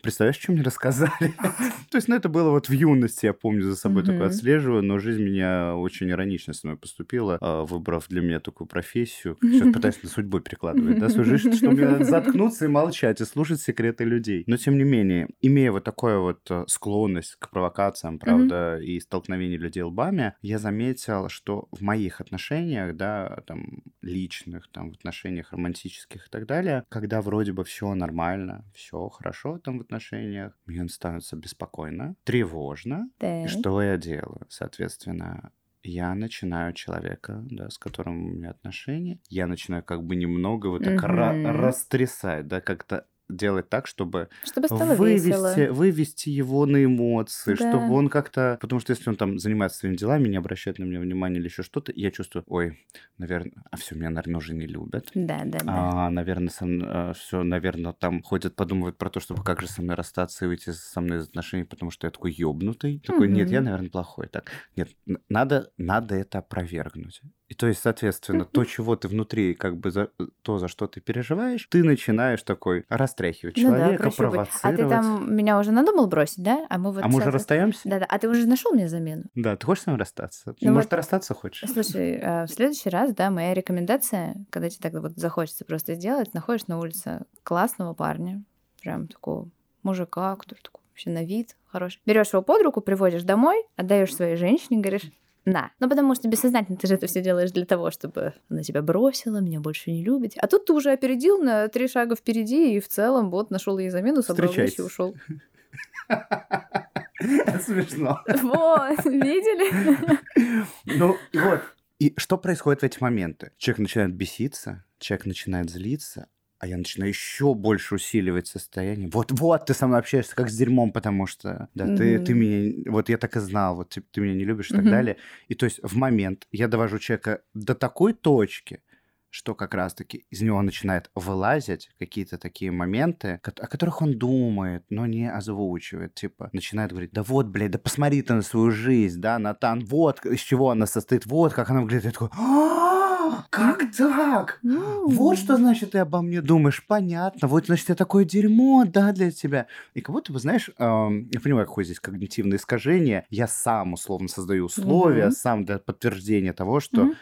Представляешь, что мне рассказали? <laughs> То есть, ну, это было вот в юности, я помню, за собой такое отслеживаю, но жизнь меня очень иронично с мной поступила, а, выбрав для меня такую профессию. <laughs> Сейчас пытаюсь на судьбу перекладывать, да, свою жизнь, что мне <laughs> заткнуться и молчать, и слушать секреты людей. Но, тем не менее, имея вот такую вот э, склонность к провокациям, правда, и столкновению людей лбами, я заметил, что в моих отношениях, да, там, личных, там, в отношениях романтических и так далее, когда вроде бы все нормально, все хорошо, там в отношениях, мне становится беспокойно, тревожно. Да. И что я делаю? Соответственно, я начинаю человека, да, с которым у меня отношения, я начинаю как бы немного вот так mm-hmm. растрясать, да, как-то делать так, чтобы, чтобы вывести, весело. вывести его на эмоции, да. чтобы он как-то... Потому что если он там занимается своими делами, не обращает на меня внимания или еще что-то, я чувствую, ой, наверное, а все, меня, наверное, уже не любят. Да, да, да. А, наверное, со а, все, наверное, там ходят, подумывают про то, чтобы как же со мной расстаться и выйти со мной из отношений, потому что я такой ёбнутый. Такой, нет, я, наверное, плохой. Так, нет, надо, надо это опровергнуть. И то есть, соответственно, то, чего ты внутри, как бы за, то, за что ты переживаешь, ты начинаешь такой растряхивать человека, ну да, провоцировать. А ты там меня уже надумал бросить, да? А мы вот... А мы уже расстаемся? Да-да. А ты уже нашел мне замену? Да, ты хочешь с ним расстаться? Ну, Может, вот... расстаться хочешь? Слушай, а, в следующий раз, да, моя рекомендация, когда тебе так вот захочется просто сделать, находишь на улице классного парня, прям такого мужика, который такой вообще на вид хороший. Берешь его под руку, приводишь домой, отдаешь своей женщине, говоришь, на. Ну, потому что бессознательно ты же это все делаешь для того, чтобы она тебя бросила, меня больше не любит. А тут ты уже опередил на три шага впереди и в целом вот нашел ей замену, собрал вещи и ушел. <laughs> Смешно. Вот, <laughs> видели? Ну, вот. И что происходит в эти моменты? Человек начинает беситься, человек начинает злиться, а я начинаю еще больше усиливать состояние. Вот-вот, ты со мной общаешься как с дерьмом, потому что, да, mm-hmm. ты, ты меня, вот я так и знал, вот ты, ты меня не любишь и так mm-hmm. далее. И то есть в момент я довожу человека до такой точки, что как раз-таки из него начинает вылазить какие-то такие моменты, о которых он думает, но не озвучивает. Типа, начинает говорить, да вот, блядь, да посмотри ты на свою жизнь, да, Натан, вот из чего она состоит, вот как она выглядит. Я такой, как так? Вот что значит ты обо мне думаешь. Понятно. Вот значит я такое дерьмо, да, для тебя. И как будто бы, знаешь, я понимаю, какое здесь когнитивное искажение. Я сам условно создаю условия, сам для подтверждения того, что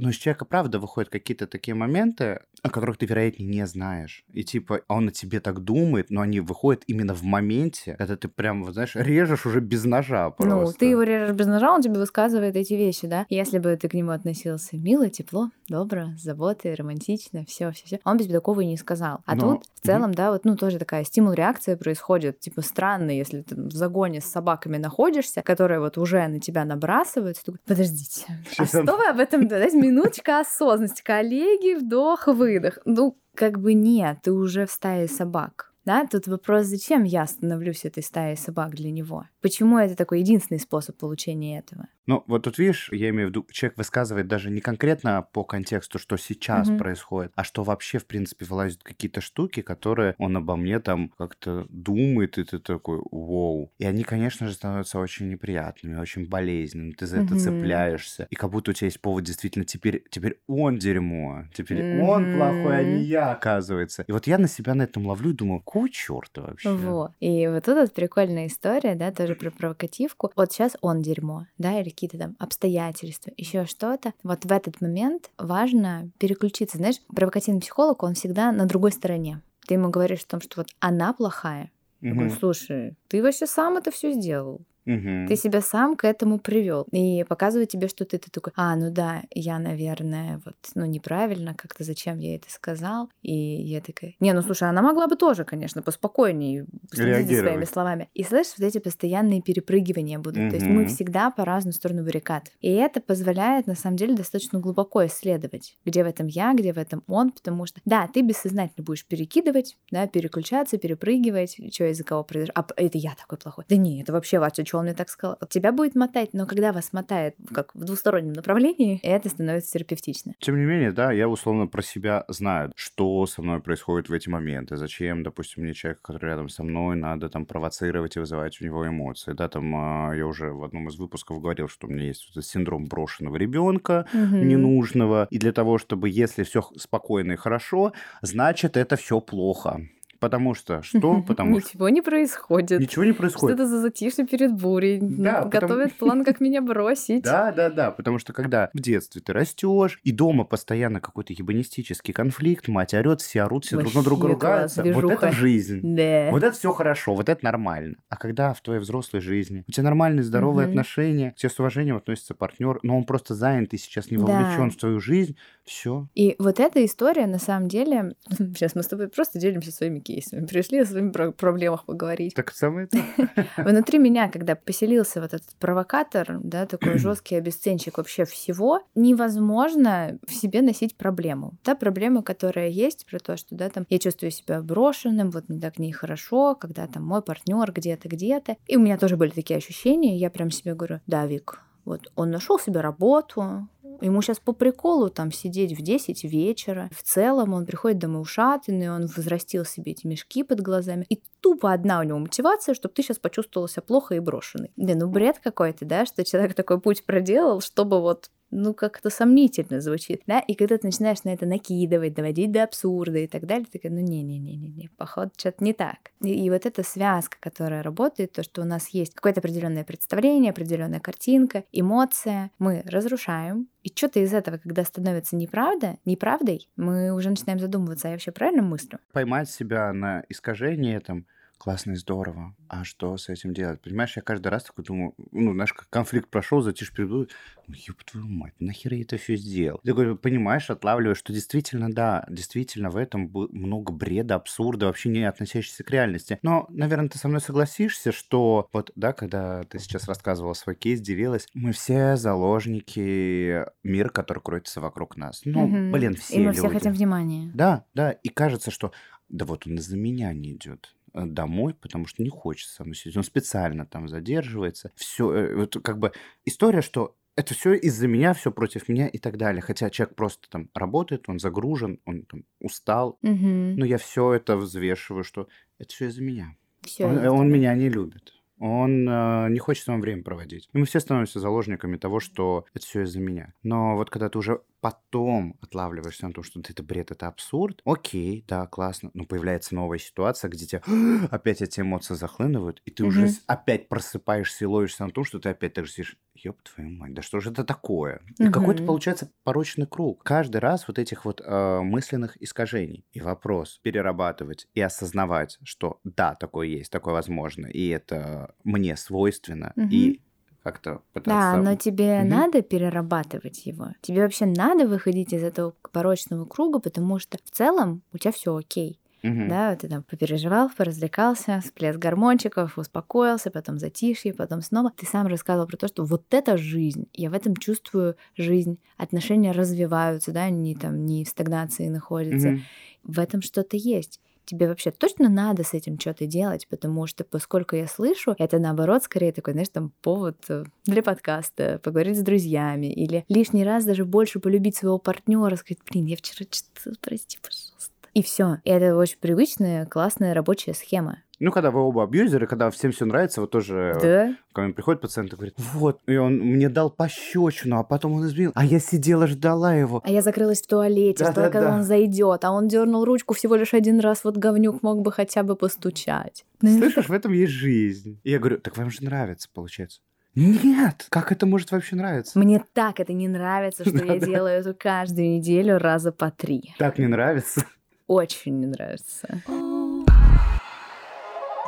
но из человека, правда, выходят какие-то такие моменты, о которых ты, вероятнее, не знаешь. И типа он о тебе так думает, но они выходят именно в моменте, когда ты прям, вот, знаешь, режешь уже без ножа просто. Ну, ты его режешь без ножа, он тебе высказывает эти вещи, да? Если бы ты к нему относился мило, тепло, добро, с заботой, романтично, все, все, все, он без такого и не сказал. А но... тут в целом, mm-hmm. да, вот, ну, тоже такая стимул-реакция происходит, типа странно, если ты в загоне с собаками находишься, которые вот уже на тебя набрасываются, ты подождите, а что вы об этом, дайте минуточка осознанности, коллеги, вдох, выдох. Ну, как бы нет, ты уже в стае собак. Да, тут вопрос, зачем я становлюсь этой стаей собак для него? Почему это такой единственный способ получения этого? Ну, вот тут видишь, я имею в виду, человек высказывает даже не конкретно по контексту, что сейчас mm-hmm. происходит, а что вообще, в принципе, вылазят какие-то штуки, которые он обо мне там как-то думает, и ты такой, вау. И они, конечно же, становятся очень неприятными, очень болезненными. Ты за mm-hmm. это цепляешься. И как будто у тебя есть повод действительно теперь, теперь он дерьмо, теперь mm-hmm. он плохой, а не я, оказывается. И вот я на себя на этом ловлю и думаю, какого черта вообще? Вот. И вот тут вот прикольная история, да, тоже про провокативку. Вот сейчас он дерьмо, да, или какие-то там обстоятельства, еще что-то. Вот в этот момент важно переключиться. Знаешь, провокативный психолог, он всегда на другой стороне. Ты ему говоришь о том, что вот она плохая, Я говорю, слушай, ты вообще сам это все сделал. Угу. Ты себя сам к этому привел и показывает тебе, что ты, ты такой, а, ну да, я, наверное, вот, ну неправильно как-то, зачем я это сказал, и я такая, не, ну слушай, она могла бы тоже, конечно, поспокойнее следить за своими словами. И слышишь, вот эти постоянные перепрыгивания будут, угу. то есть мы всегда по разную сторону баррикад, и это позволяет на самом деле достаточно глубоко исследовать, где в этом я, где в этом он, потому что, да, ты бессознательно будешь перекидывать, да, переключаться, перепрыгивать, что из-за кого произошло, а это я такой плохой, да не, это вообще Вася, что он мне так сказал. Тебя будет мотать, но когда вас мотает как в двустороннем направлении, <laughs> это становится терапевтично. Тем не менее, да, я условно про себя знаю, что со мной происходит в эти моменты, зачем, допустим, мне человек, который рядом со мной, надо там провоцировать и вызывать у него эмоции. Да, там а, я уже в одном из выпусков говорил, что у меня есть вот синдром брошенного ребенка, угу. ненужного, и для того, чтобы, если все спокойно и хорошо, значит, это все плохо. Потому что <laughs> что? Потому Ничего не происходит. Ничего не происходит. Что это за затишье перед бурей? Да, Готовят потому... план, как меня бросить. Да, да, да. Потому что когда в детстве ты растешь, и дома постоянно какой-то ебанистический конфликт, мать орет, все орут, все друг на друга ругаются. Вот это жизнь. Да. Вот это все хорошо, вот это нормально. А когда в твоей взрослой жизни у тебя нормальные, здоровые отношения, все с уважением относится партнер, но он просто занят и сейчас не вовлечен в твою жизнь, все. И вот эта история, на самом деле, <laughs> сейчас мы с тобой просто делимся своими кейсами. Пришли о своих проблемах поговорить. Так самое это. <laughs> Внутри меня, когда поселился вот этот провокатор, да, такой <clears throat> жесткий обесценщик вообще всего, невозможно в себе носить проблему. Та проблема, которая есть, про то, что, да, там, я чувствую себя брошенным, вот мне так нехорошо, когда там мой партнер где-то, где-то. И у меня тоже были такие ощущения, я прям себе говорю, да, Вик, вот он нашел себе работу, Ему сейчас по приколу там сидеть в 10 вечера. В целом он приходит домой ушатанный, он возрастил себе эти мешки под глазами. И тупо одна у него мотивация, чтобы ты сейчас почувствовал себя плохо и брошенный. Да, ну бред какой-то, да, что человек такой путь проделал, чтобы вот ну, как-то сомнительно звучит, да, и когда ты начинаешь на это накидывать, доводить до абсурда и так далее, ты такая, ну, не-не-не-не, походу, что-то не так. И, и вот эта связка, которая работает, то, что у нас есть какое-то определенное представление, определенная картинка, эмоция, мы разрушаем, и что-то из этого, когда становится неправда, неправдой, мы уже начинаем задумываться, а я вообще правильно мыслю? Поймать себя на искажении этом, классно и здорово. А что с этим делать? Понимаешь, я каждый раз такой думаю, ну, знаешь, как конфликт прошел, затишь перейду, ну, ёб твою мать, нахер я это все сделал? Ты такой, понимаешь, отлавливаешь, что действительно, да, действительно в этом много бреда, абсурда, вообще не относящийся к реальности. Но, наверное, ты со мной согласишься, что вот, да, когда ты сейчас рассказывала свой кейс, делилась, мы все заложники мира, который кроется вокруг нас. Ну, угу. блин, все И мы люди. все хотим внимания. Да, да, и кажется, что да вот он из-за меня не идет. Э, домой, потому что не хочется со мной сидеть. Он специально там задерживается. Все, э, вот как бы история, что это все из-за меня, все против меня и так далее. Хотя человек просто там работает, он загружен, он там устал. Угу. Но я все это взвешиваю, что это все из-за меня. Всё он, он меня не любит он э, не хочет с вами время проводить. И мы все становимся заложниками того, что это все из-за меня. Но вот когда ты уже потом отлавливаешься на том, что это бред, это абсурд, окей, да, классно, но появляется новая ситуация, где тебя <gasps> опять эти эмоции захлынывают, и ты mm-hmm. уже опять просыпаешься и ловишься на том, что ты опять так же сидишь, ёб твою мать, да что же это такое? И mm-hmm. какой-то получается порочный круг. Каждый раз вот этих вот э, мысленных искажений. И вопрос перерабатывать и осознавать, что да, такое есть, такое возможно, и это мне свойственно, mm-hmm. и как-то пытаться... Да, но тебе угу. надо перерабатывать его. Тебе вообще надо выходить из этого порочного круга, потому что в целом у тебя все окей. Угу. Да, ты там попереживал, поразвлекался, всплеск гормончиков, успокоился, потом затишье, потом снова. Ты сам рассказывал про то, что вот это жизнь. Я в этом чувствую жизнь. Отношения развиваются, да, они там не в стагнации находятся. Угу. В этом что-то есть тебе вообще точно надо с этим что-то делать, потому что, поскольку я слышу, это наоборот скорее такой, знаешь, там повод э, для подкаста, поговорить с друзьями или лишний раз даже больше полюбить своего партнера, сказать, блин, я вчера что-то, прости, пожалуйста и все. И это очень привычная, классная рабочая схема. Ну, когда вы оба абьюзеры, когда всем все нравится, вот тоже да? ко мне приходит пациент и говорит, вот, и он мне дал пощечину, а потом он изменил, а я сидела, ждала его. А я закрылась в туалете, да, ждала, да, когда да. он зайдет, а он дернул ручку всего лишь один раз, вот говнюк мог бы хотя бы постучать. Слышишь, в этом есть жизнь. И я говорю, так вам же нравится, получается. Нет! Как это может вообще нравиться? Мне так это не нравится, что я делаю это каждую неделю раза по три. Так не нравится? очень не нравится.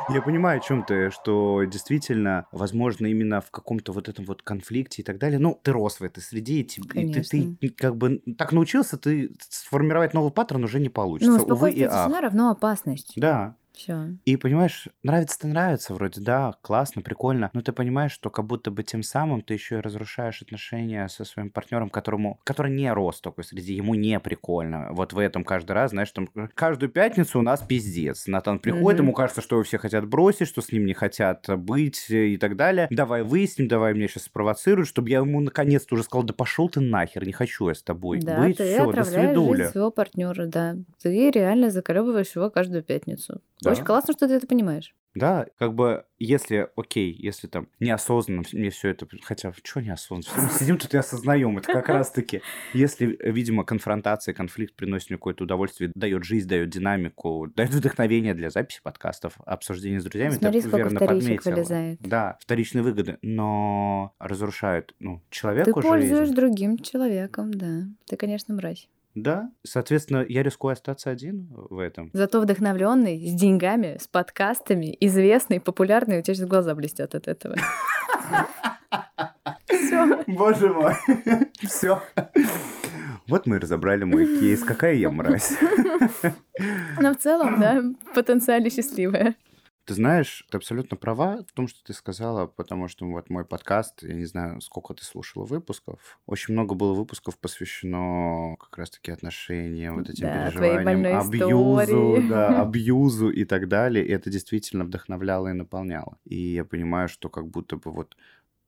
Я понимаю, о чем ты, что действительно, возможно, именно в каком-то вот этом вот конфликте и так далее. Ну, ты рос в этой среде, и, ты, ты, ты как бы так научился, ты сформировать новый паттерн уже не получится. Ну, спокойствие тишина равно опасность. Да. Все. И понимаешь, нравится-то нравится вроде, да, классно, прикольно, но ты понимаешь, что как будто бы тем самым ты еще и разрушаешь отношения со своим партнером, которому, который не рос такой среди, ему не прикольно. Вот в этом каждый раз, знаешь, там каждую пятницу у нас пиздец. Натан приходит, mm-hmm. ему кажется, что его все хотят бросить, что с ним не хотят быть и так далее. Давай выясним, давай меня сейчас спровоцируют, чтобы я ему наконец-то уже сказал, да пошел ты нахер, не хочу я с тобой да, быть, ты все, до свидули. своего партнера, да. Ты реально заколебываешь его каждую пятницу. Да. Очень классно, что ты это понимаешь. Да, как бы, если, окей, если там неосознанно мне все это, хотя, что неосознанно? Мы сидим тут и осознаем, это как раз-таки, если, видимо, конфронтация, конфликт приносит мне какое-то удовольствие, дает жизнь, дает динамику, дает вдохновение для записи подкастов, обсуждения с друзьями, Смотри, ты верно подметила. Вылезает. Да, вторичные выгоды, но разрушают, ну, человеку Ты пользуешь жизнь. другим человеком, да. Ты, конечно, мразь. Да, соответственно, я рискую остаться один в этом. Зато вдохновленный, с деньгами, с подкастами, известный, популярный, у тебя сейчас глаза блестят от этого. Все. Боже мой. Все. Вот мы и разобрали мой кейс. Какая я мразь. Но в целом, да, потенциально счастливая. Ты знаешь, ты абсолютно права в том, что ты сказала, потому что вот мой подкаст, я не знаю, сколько ты слушала выпусков, очень много было выпусков посвящено как раз-таки отношениям, вот этим да, переживаниям, абьюзу, да, <laughs> абьюзу и так далее. И это действительно вдохновляло и наполняло. И я понимаю, что как будто бы вот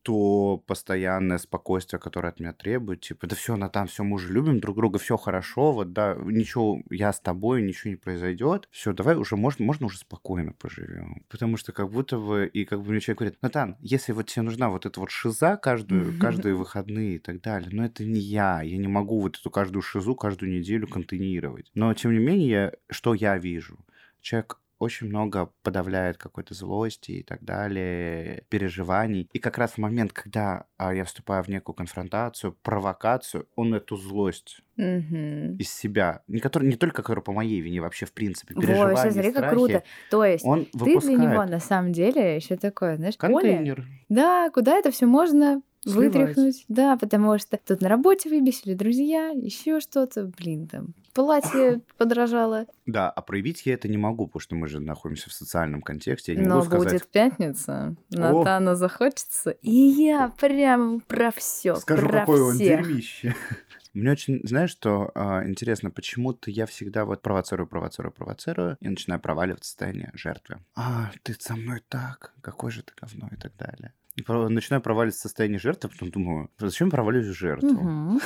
то постоянное спокойствие, которое от меня требует, типа, да все, на там, все, мы уже любим друг друга, все хорошо, вот, да, ничего, я с тобой, ничего не произойдет, все, давай уже, можно, можно уже спокойно поживем. Потому что как будто бы, и как бы мне человек говорит, Натан, если вот тебе нужна вот эта вот шиза каждую, каждые выходные и так далее, но это не я, я не могу вот эту каждую шизу каждую неделю контейнировать. Но, тем не менее, что я вижу? Человек очень много подавляет какой-то злости и так далее, переживаний. И как раз в момент, когда а, я вступаю в некую конфронтацию, провокацию, он эту злость угу. из себя, не, который, не только которая по моей вине, вообще в принципе, переживания, Во, смотри, страхи, как круто. То есть он ты выпускает... для него на самом деле еще такое, знаешь, контейнер. поле. Да, куда это все можно Сливать. вытряхнуть. Да, потому что тут на работе выбесили друзья, еще что-то, блин, там платье <laughs> подражало. Да, а проявить я это не могу, потому что мы же находимся в социальном контексте. Я не Но могу сказать... будет пятница, Натана захочется, и я прям про все, Скажу, про какое всех. он дерьмище. <laughs> Мне очень, знаешь, что а, интересно, почему-то я всегда вот провоцирую, провоцирую, провоцирую и начинаю проваливать в состояние жертвы. А, ты со мной так, какой же ты говно и так далее. И начинаю проваливать в состояние жертвы, потом думаю, зачем проваливаюсь в жертву?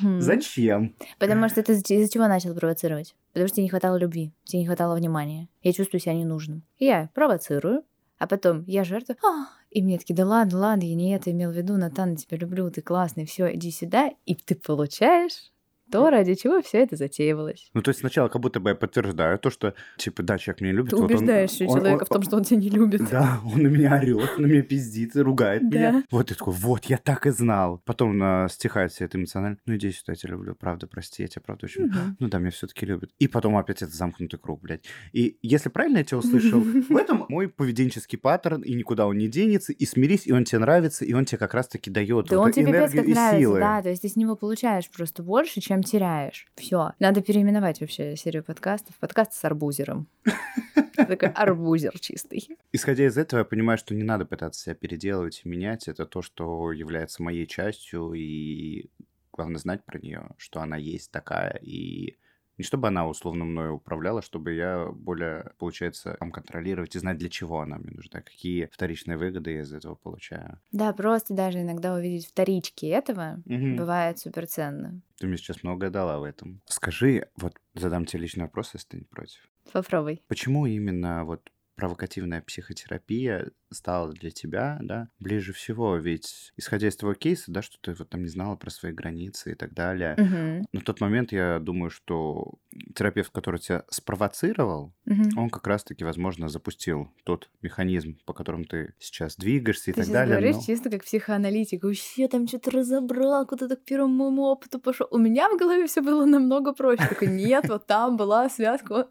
<laughs> Зачем? Потому что ты из-за чего начал провоцировать? Потому что тебе не хватало любви, тебе не хватало внимания. Я чувствую себя ненужным. Я провоцирую, а потом я жертва. А, и мне такие, да ладно, ладно, я не это имел в виду, Натан, я тебя люблю, ты классный, все, иди сюда. И ты получаешь то, ради чего все это затеивалось. Ну, то есть сначала как будто бы я подтверждаю то, что, типа, да, человек меня любит. Ты вот убеждаешь он, человека он, в том, что он тебя не любит. Да, он на меня орет, на меня пиздит, ругает да. меня. Вот я такой, вот, я так и знал. Потом на стихает все это эмоционально. Ну, иди сюда, я тебя люблю, правда, прости, я тебя правда очень... Угу. Ну, да, меня все таки любят. И потом опять это замкнутый круг, блядь. И если правильно я тебя услышал, <laughs> в этом мой поведенческий паттерн, и никуда он не денется, и смирись, и он тебе нравится, и он тебе как раз-таки дает да вот он тебе энергию и нравится, силы. Да, то есть ты с него получаешь просто больше, чем теряешь. Все. Надо переименовать вообще серию подкастов. Подкаст с арбузером. <laughs> Такой арбузер чистый. Исходя из этого, я понимаю, что не надо пытаться себя переделывать и менять. Это то, что является моей частью, и главное знать про нее, что она есть такая, и не чтобы она условно мною управляла, чтобы я более, получается, там контролировать и знать, для чего она мне нужна, какие вторичные выгоды я из этого получаю. Да, просто даже иногда увидеть вторички этого угу. бывает суперценно. Ты мне сейчас многое дала в этом. Скажи, вот задам тебе личный вопрос, если ты не против. Попробуй. Почему именно вот провокативная психотерапия стала для тебя, да, ближе всего? Ведь, исходя из твоего кейса, да, что ты вот там не знала про свои границы и так далее, Мгм. на тот момент я думаю, что терапевт, который тебя спровоцировал, Мгм. он как раз-таки, возможно, запустил тот механизм, по которому ты сейчас двигаешься и Ты так далее. говоришь но- чисто как психоаналитик. Вообще там что-то разобрал, куда-то к первому моему опыту пошел. У меня в голове все было намного проще. Такой, нет, вот там была связка.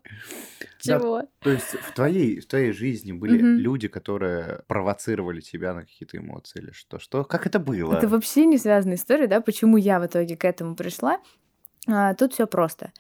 Чего? То есть в твоей, жизни были люди, которые провоцировали тебя на какие-то эмоции или что? Что? Как это было? Это вообще не связанная история, да, почему я в итоге к этому пришла. А, тут все просто.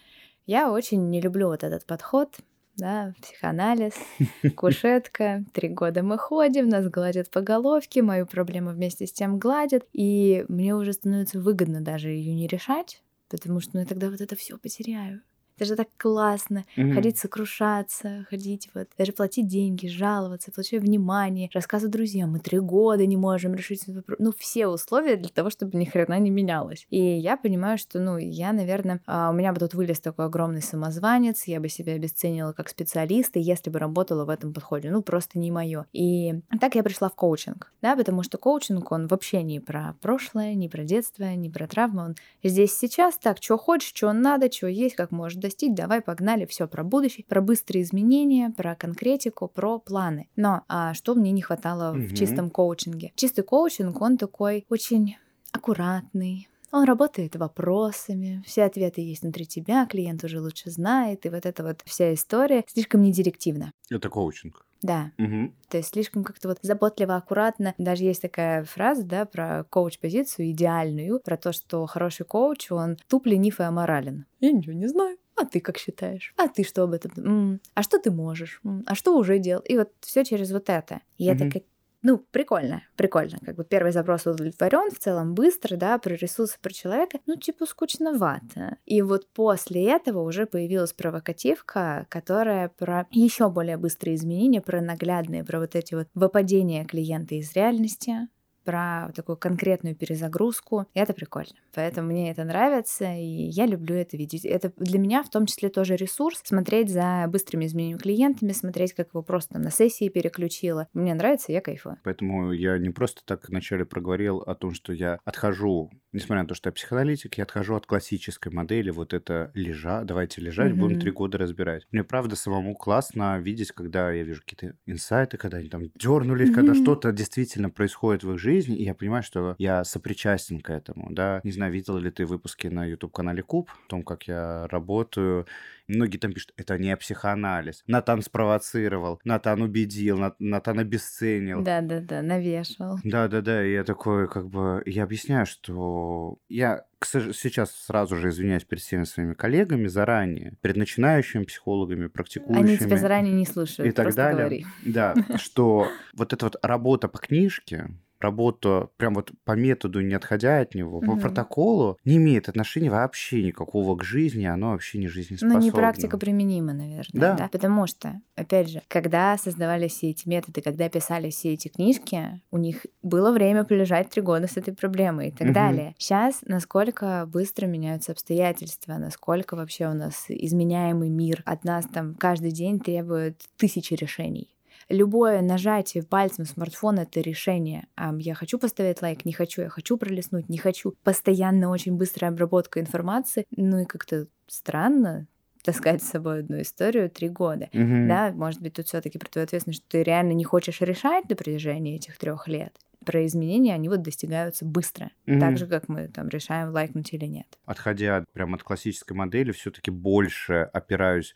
Я очень не люблю вот этот подход, да, психоанализ, <laughs> кушетка, три года мы ходим, нас гладят по головке, мою проблему вместе с тем гладят, и мне уже становится выгодно даже ее не решать, потому что ну, я тогда вот это все потеряю. Это же так классно. Мгм. Ходить сокрушаться, ходить вот, даже платить деньги, жаловаться, получать внимание, рассказывать друзьям. Мы три года не можем решить вопрос. Ну, все условия для того, чтобы ни хрена не менялось. И я понимаю, что, ну, я, наверное, у меня бы тут вылез такой огромный самозванец, я бы себя обесценила как специалиста, если бы работала в этом подходе. Ну, просто не мое. И так я пришла в коучинг, да, потому что коучинг, он вообще не про прошлое, не про детство, не про травмы, он здесь сейчас, так, что хочешь, что надо, что есть, как можешь достичь, давай, погнали, все про будущее, про быстрые изменения, про конкретику, про планы. Но а, что мне не хватало Мгм. в чистом коучинге? Чистый коучинг, он такой очень аккуратный, он работает вопросами, все ответы есть внутри тебя, клиент уже лучше знает, и вот эта вот вся история слишком недирективна. Это коучинг. Да, Мгм. то есть слишком как-то вот заботливо, аккуратно. Даже есть такая фраза, да, про коуч-позицию идеальную, про то, что хороший коуч, он туп, ленив и аморален. Я ничего не знаю. А ты как считаешь? А ты что об этом? М, А что ты можешь? М, А что уже делал? И вот все через вот это. И я Мгм. такая, ну, прикольно, прикольно. Как бы первый запрос удовлетворен, в целом быстро, да, про ресурсы, про человека. Ну, типа, скучновато. И вот после этого уже появилась провокативка, которая про еще более быстрые изменения, про наглядные, про вот эти вот выпадения клиента из реальности, про такую конкретную перезагрузку. И это прикольно. Поэтому мне это нравится, и я люблю это видеть. Это для меня в том числе тоже ресурс смотреть за быстрыми изменениями клиентами, смотреть, как его просто там на сессии переключила. Мне нравится, я кайфую. Поэтому я не просто так вначале проговорил о том, что я отхожу, несмотря на то, что я психоаналитик, я отхожу от классической модели, вот это лежа, давайте лежать, будем Мгм. три года разбирать. Мне правда самому классно видеть, когда я вижу какие-то инсайты, когда они там дернулись, когда Мгм. что-то действительно происходит в их жизни, и я понимаю, что я сопричастен к этому, да. Не знаю, видел ли ты выпуски на YouTube-канале Куб, о том, как я работаю. Многие там пишут, это не психоанализ. Натан спровоцировал, Натан убедил, Нат- Натан обесценил. Да-да-да, навешивал. Да-да-да, и я такой, как бы, я объясняю, что я сейчас сразу же извиняюсь перед всеми своими коллегами заранее, перед начинающими психологами, практикующими. Они тебя заранее не слушают, и так далее. говори. Да, <laughs> что вот эта вот работа по книжке, работа прям вот по методу, не отходя от него, по Мгм. протоколу, не имеет отношения вообще никакого к жизни, оно вообще не жизнеспособно. Ну, не практика применима, наверное, Да. да. Потому что, опять же, когда создавались все эти методы, когда писали все эти книжки, у них было время полежать три года с этой проблемой и так Мгм. далее. Сейчас насколько быстро меняются обстоятельства, насколько вообще у нас изменяемый мир от нас там каждый день требует тысячи решений. Любое нажатие пальцем смартфона — это решение. Я хочу поставить лайк, не хочу, я хочу пролистнуть, не хочу. Постоянно очень быстрая обработка информации. Ну и как-то странно таскать с собой одну историю три года. Мгм. Да, может быть, тут все таки про твою ответственность, что ты реально не хочешь решать на протяжении этих трех лет. Про изменения, они вот достигаются быстро. Мгм. Так же, как мы там решаем, лайкнуть или нет. отходя прям от классической модели, все-таки больше опираюсь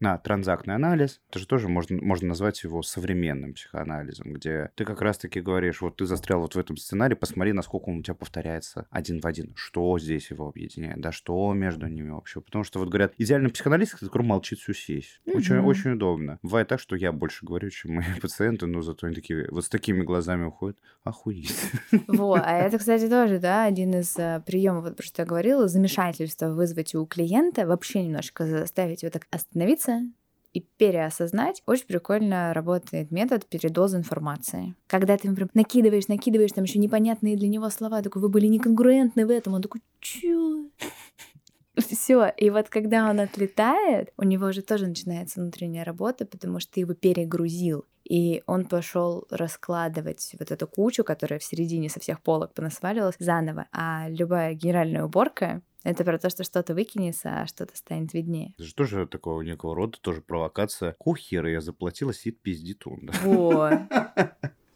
на транзактный анализ. Это же тоже можно, можно назвать его современным психоанализом, где ты как раз-таки говоришь, вот ты застрял вот в этом сценарии, посмотри, насколько он у тебя повторяется один в один. Что здесь его объединяет, да, что между ними вообще. Потому что вот говорят, идеальный психоаналист, который молчит всю сесть. Очень, Мгм. очень удобно. Бывает так, что я больше говорю, чем мои <laughs> пациенты, но зато они такие, вот с такими глазами уходят. Охуеть. <laughs> Во, а это, кстати, тоже, да, один из приемов, вот про что я говорила, замешательство вызвать у клиента, вообще немножко заставить его так остановиться и переосознать. Очень прикольно работает метод передоза информации. Когда ты прям накидываешь, накидываешь, там еще непонятные для него слова, такой, вы были неконгруентны в этом, он такой, чё? <laughs> Все. И вот когда он отлетает, у него же тоже начинается внутренняя работа, потому что ты его перегрузил. И он пошел раскладывать вот эту кучу, которая в середине со всех полок понасвалилась, заново. А любая генеральная уборка это про то, что что-то выкинется, а что-то станет виднее. Это же тоже такого некого рода, тоже провокация. Кухера я заплатила, сид пиздит он. Да? Вот.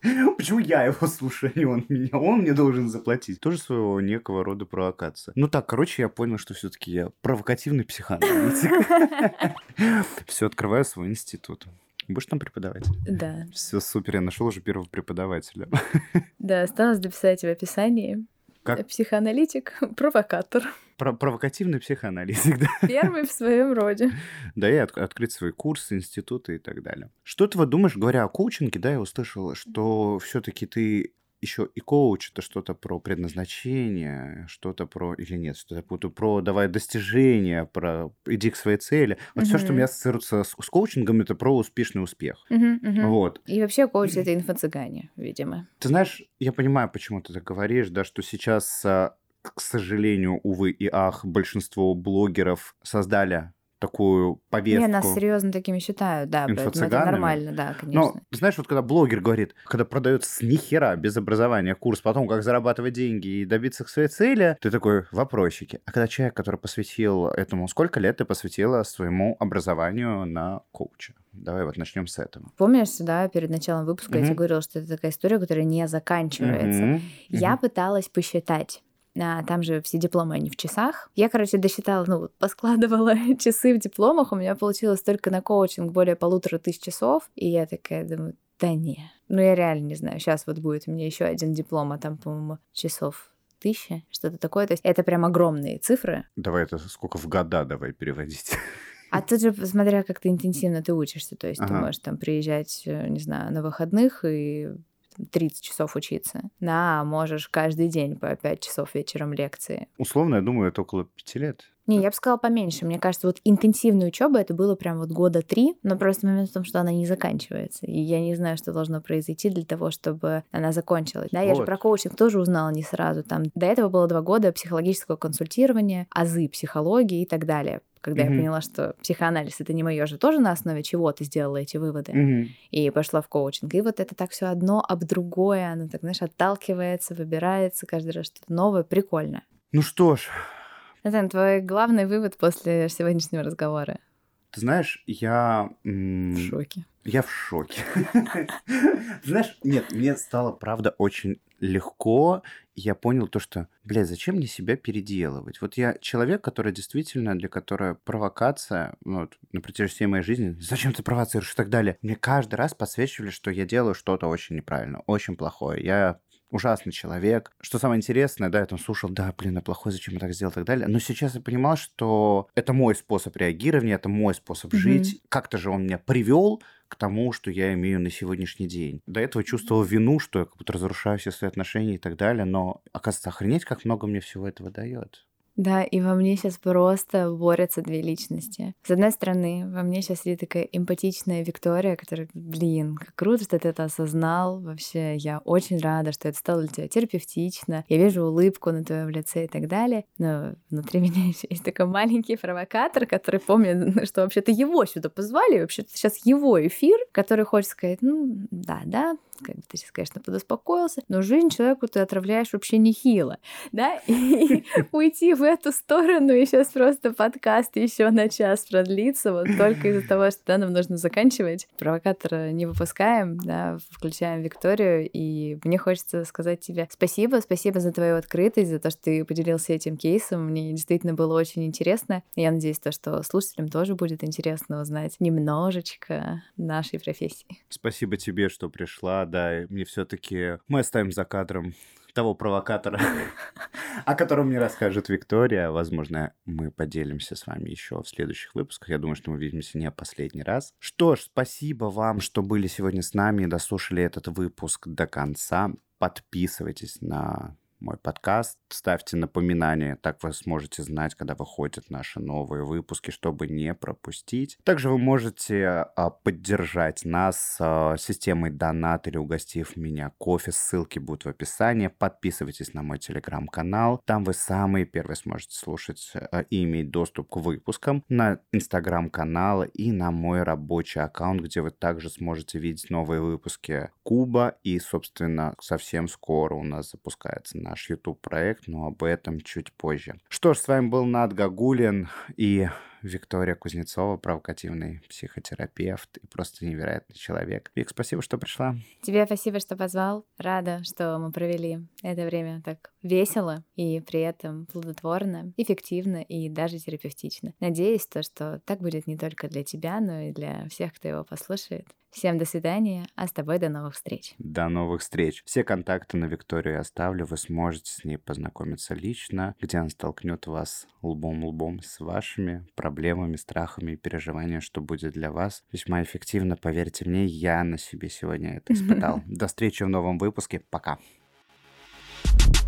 <laughs> Почему я его слушаю, а не он меня? Он мне должен заплатить. Тоже своего некого рода провокация. Ну так, короче, я понял, что все-таки я провокативный психоаналитик. <laughs> Все, открываю свой институт. Будешь там преподавать? Да. Все супер, я нашел уже первого преподавателя. <laughs> Да, осталось дописать в описании. Как? Психоаналитик, <laughs> провокатор. Про провокативный психоаналитик, <laughs> да? Первый в своем роде. Да, и от открыть свои курсы, институты и так далее. Что ты вот думаешь, говоря о коучинге, да, я услышал, что все-таки ты еще и коуч это что-то про предназначение, что-то про или нет, что-то путаю, про давай достижения, про иди к своей цели. Вот все, что у меня ассоциируется с, с коучингом, это про успешный успех. Вот. И вообще коуч это инфо-цыгане, видимо. Ты знаешь, я понимаю, почему ты так говоришь, да, что сейчас а, к сожалению, увы и ах, большинство блогеров создали такую повестку. Не, нас серьезно такими считают, да, поэтому это нормально, да, конечно. Но, знаешь, вот когда блогер говорит, когда продается с нихера без образования курс потом, как зарабатывать деньги и добиться своей цели, ты такой, вопросики. А когда человек, который посвятил этому, сколько лет ты посвятила своему образованию на коуча? Давай вот начнем с этого. Помнишь, да, перед началом выпуска mm-hmm. я тебе говорила, что это такая история, которая не заканчивается. Mm-hmm. Я mm-hmm. пыталась посчитать, а, там же все дипломы, они в часах. Я, короче, досчитала, ну, поскладывала <laughs> часы в дипломах, у меня получилось только на коучинг более полутора тысяч часов, и я такая думаю, да не, ну я реально не знаю, сейчас вот будет у меня еще один диплом, а там, по-моему, часов тысяча, что-то такое. То есть это прям огромные цифры. Давай это сколько в года давай переводить. <laughs> А тут же, смотря как ты интенсивно ты учишься, то есть ага. ты можешь там приезжать, э, не знаю, на выходных и 30 часов учиться. Да, можешь каждый день по 5 часов вечером лекции. Условно, я думаю, это около 5 лет. Не, я бы сказала поменьше. Мне кажется, вот интенсивная учеба это было прям вот года три, но просто момент в том, что она не заканчивается. И я не знаю, что должно произойти для того, чтобы она закончилась. Да, вот. я же про коучинг тоже узнала не сразу. Там до этого было два года психологического консультирования, азы психологии и так далее когда mm-hmm. я поняла, что психоанализ это не мое же, тоже на основе чего ты сделала эти выводы. Mm-hmm. И пошла в коучинг. И вот это так все одно об другое, оно так, знаешь, отталкивается, выбирается каждый раз что-то новое, прикольно. Ну что ж. Натан, твой главный вывод после сегодняшнего разговора? Ты знаешь, я... В шоке. Я в шоке. <laughs> Знаешь, нет, мне стало, правда, очень легко. Я понял то, что, блядь, зачем мне себя переделывать? Вот я человек, который действительно, для которой провокация, ну, вот, на протяжении всей моей жизни, зачем ты провоцируешь и так далее. Мне каждый раз подсвечивали, что я делаю что-то очень неправильно, очень плохое. Я ужасный человек. Что самое интересное, да, я там слушал, да, блин, я плохой, зачем я так сделал и так далее. Но сейчас я понимал, что это мой способ реагирования, это мой способ mm-hmm. жить. Как-то же он меня привел к тому, что я имею на сегодняшний день. До этого чувствовал вину, что я как будто разрушаю все свои отношения и так далее, но, оказывается, охренеть, как много мне всего этого дает. Да, и во мне сейчас просто борются две личности. С одной стороны, во мне сейчас сидит такая эмпатичная Виктория, которая, блин, как круто, что ты это осознал. Вообще, я очень рада, что это стало для тебя терапевтично. Я вижу улыбку на твоем лице и так далее. Но внутри <laughs> меня еще есть такой маленький провокатор, который помнит, что вообще-то его сюда позвали, вообще-то сейчас его эфир, который хочет сказать, ну, да, да, как бы ты сейчас, конечно, подуспокоился, но жизнь человеку ты отравляешь вообще нехило, да, <laughs> и уйти в эту сторону, и сейчас просто подкаст еще на час продлится, вот только из-за того, что да, нам нужно заканчивать. Провокатора не выпускаем, да, включаем Викторию, и мне хочется сказать тебе спасибо, спасибо за твою открытость, за то, что ты поделился этим кейсом, мне действительно было очень интересно. Я надеюсь, то, что слушателям тоже будет интересно узнать немножечко нашей профессии. Спасибо тебе, что пришла, да, мне все-таки мы оставим за кадром того провокатора, <laughs> о котором мне расскажет Виктория. Возможно, мы поделимся с вами еще в следующих выпусках. Я думаю, что мы увидимся не последний раз. Что ж, спасибо вам, что были сегодня с нами и дослушали этот выпуск до конца. Подписывайтесь на мой подкаст, ставьте напоминания, так вы сможете знать, когда выходят наши новые выпуски, чтобы не пропустить. Также вы можете а, поддержать нас а, системой донат или угостив меня кофе. Ссылки будут в описании. Подписывайтесь на мой телеграм-канал. Там вы самые первые сможете слушать а, и иметь доступ к выпускам на инстаграм-канал и на мой рабочий аккаунт, где вы также сможете видеть новые выпуски Куба. И, собственно, совсем скоро у нас запускается наш YouTube-проект, но об этом чуть позже. Что ж, с вами был Над Гагулин и Виктория Кузнецова, провокативный психотерапевт и просто невероятный человек. Вик, спасибо, что пришла. Тебе спасибо, что позвал. Рада, что мы провели это время так весело и при этом плодотворно, эффективно и даже терапевтично. Надеюсь, то, что так будет не только для тебя, но и для всех, кто его послушает. Всем до свидания, а с тобой до новых встреч. До новых встреч. Все контакты на Викторию оставлю, вы сможете с ней познакомиться лично, где она столкнет вас лбом-лбом с вашими проблемами, проблемами, страхами и переживания, что будет для вас, весьма эффективно. Поверьте мне, я на себе сегодня это испытал. <laughs> До встречи в новом выпуске. Пока. thank you